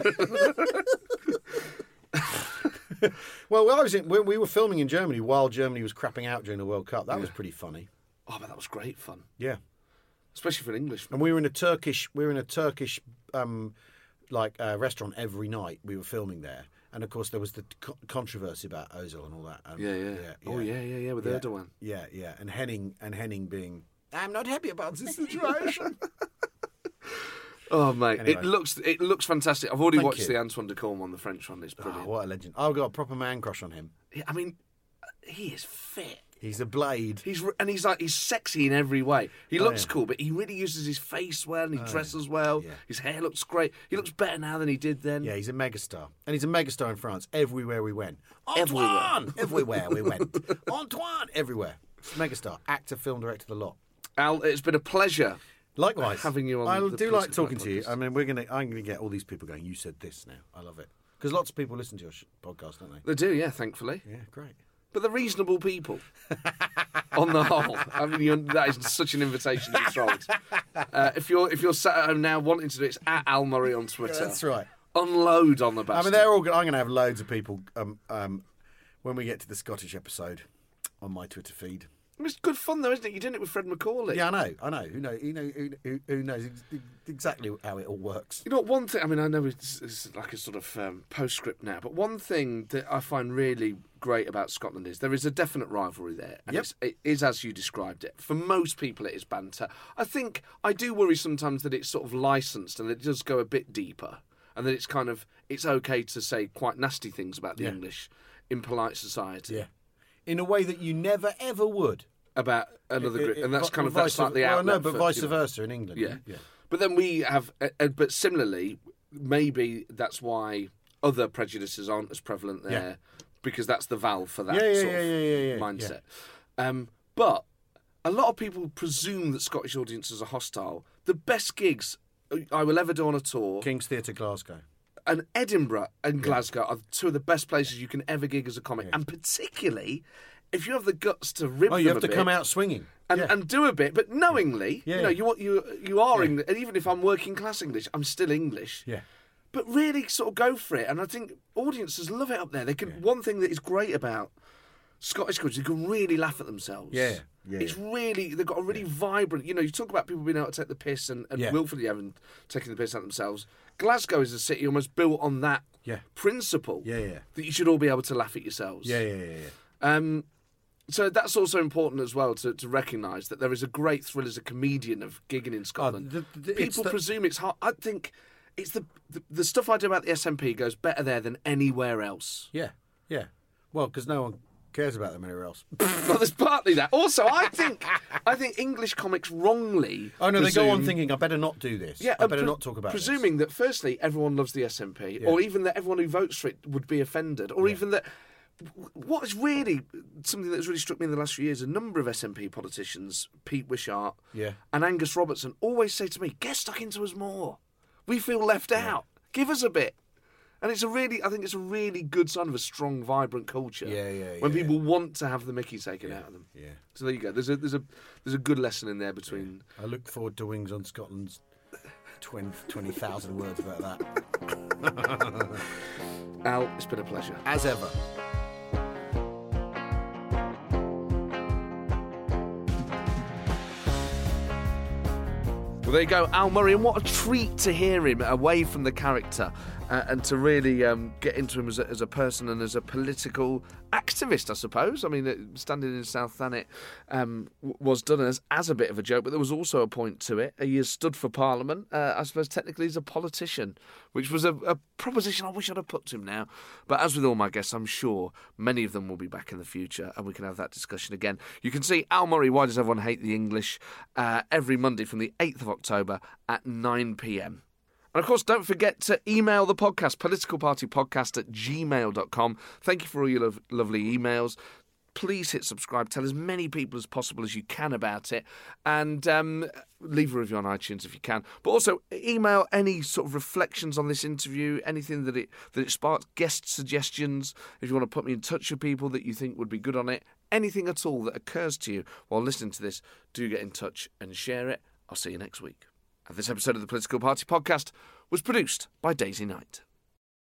Well, I was in, when we were filming in Germany while Germany was crapping out during the World Cup. That was pretty funny. Oh, but that was great fun, Yeah. especially for an Englishman. And we were in a Turkish. We were in a Turkish um, like uh, restaurant every night. We were filming there, and of course there was the co- controversy about Ozil and all that. Um, Yeah, yeah. Oh, yeah, yeah, yeah. With yeah. Erdogan. Yeah, yeah, and Henning and Henning being. I'm not happy about this situation. Oh mate, Anyway. it looks it looks fantastic. I've already Thank watched you. the Antoine de Caunes on the French one. It's oh, brilliant. what a legend! I've got a proper man crush on him. Yeah, I mean, he is fit. He's a blade. He's and he's like he's sexy in every way. He Oh, looks yeah. Oh, cool, but he really uses his face well and he oh, dresses well. Yeah. His hair looks great. He looks better now than he did then. Yeah, he's a megastar, and he's a megastar in France. Everywhere we went, Everywhere. Antoine. Everywhere we went, Antoine. Everywhere, megastar, actor, film director, the lot. Al, it's been a pleasure. Likewise, Having you on I do like talking to you. I mean, we're gonna. I'm gonna get all these people going. You said this now. I love it because lots of people listen to your sh- podcast, don't they? They do, yeah, thankfully. Yeah, great. But they're reasonable people. on the whole, I mean, you're, that is such an invitation to trolls. Uh, if you're if you're sat at home now wanting to do it, it's at Al Murray on Twitter. That's right. Unload on the basketball. I mean, they're all. I'm going to have loads of people um, um, when we get to the Scottish episode on my Twitter feed. It's good fun though, isn't it? You did it with Fred MacAulay. Yeah, I know. I know. Who know? You know who, who, who knows exactly how it all works? You know, one thing, I mean, I know it's, it's like a sort of um, postscript now, but one thing that I find really great about Scotland is there is a definite rivalry there. And Yep. it is as you described it. For most people, it is banter. I think I do worry sometimes that it's sort of licensed and it does go a bit deeper and that it's kind of, it's okay to say quite nasty things about the Yeah. English in polite society. Yeah, in a way that you never ever would. About another It- group. And that's kind of, that's like the well, outlet. no, but for, vice you know. versa in England. Yeah. yeah. But then we have, uh, uh, but similarly, maybe that's why other prejudices aren't as prevalent there Yeah. Because that's the valve for that Yeah, sort of mindset. Um, but a lot of people presume that Scottish audiences are hostile. The best gigs I will ever do on a tour, King's Theatre, Glasgow. and Edinburgh and Glasgow are two of the best places you can ever gig as a comic, and particularly if you have the guts to rib Oh, you them have a to come out swinging. and, yeah. and do a bit, but knowingly, Yeah, you know, yeah. you want you you are English, and even if I'm working class English, I'm still English. yeah. But really, sort of go for it, and I think audiences love it up there. They can. One thing that is great about Scottish culture, they can really laugh at themselves. Yeah, yeah, it's really they've got a really vibrant. You know, you talk about people being able to take the piss and, and Yeah. willfully having taken the piss out themselves. Glasgow is a city almost built on that Yeah. principle. Yeah, yeah. That you should all be able to laugh at yourselves. Yeah, yeah, yeah, yeah. Um, so that's also important as well to, to recognise that there is a great thrill as a comedian of gigging in Scotland. Oh, the- the- it's People the- presume it's hard. I think it's the, the the stuff I do about the SNP goes better there than anywhere else. Yeah, yeah. Well, because no one cares about them anywhere else. well, there's partly that. Also, I think I think English comics wrongly. Oh no, they go on thinking I better not do this. Yeah, I better pre- not talk about this." presuming that firstly everyone loves the SNP, Yeah. or even that everyone who votes for it would be offended, or even that. What is really something that's really struck me in the last few years? A number of SNP politicians, Pete Wishart Yeah. and Angus Robertson, always say to me, "Get stuck into us more. We feel left out. Give us a bit." And it's a really, I think it's a really good sign of a strong, vibrant culture. Yeah, yeah, When people want to have the Mickey taken out of them. Yeah. So there you go. There's a there's a there's a good lesson in there between. I look forward to Wings Over Scotland's 20 20,000 words about that. Al, it's been a pleasure. As ever. Well, there you go, Al Murray, and what a treat to hear him away from the character uh, and to really um, get into him as a, as a person and as a political activist, I suppose. I mean, standing in South Thanet um, was done as, as a bit of a joke, but there was also a point to it. He has stood for Parliament, uh, I suppose technically he's a politician, which was a, a proposition I wish I'd have put to him now. But as with all my guests, I'm sure many of them will be back in the future and we can have that discussion again. You can see Al Murray, Why Does Everyone Hate the English, uh, every Monday from the 8th of October at 9 pm. And of course, don't forget to email the podcast, politicalpartypodcast at gmail.com. Thank you for all your lo- lovely emails. Please hit subscribe. Tell as many people as possible as you can about it. And um, leave a review on iTunes if you can. But also, email any sort of reflections on this interview, anything that it, that it sparks, guest suggestions. If you want to put me in touch with people that you think would be good on it, anything at all that occurs to you while listening to this, do get in touch and share it. I'll see you next week. This episode of the Political Party Podcast was produced by Daisy Knight.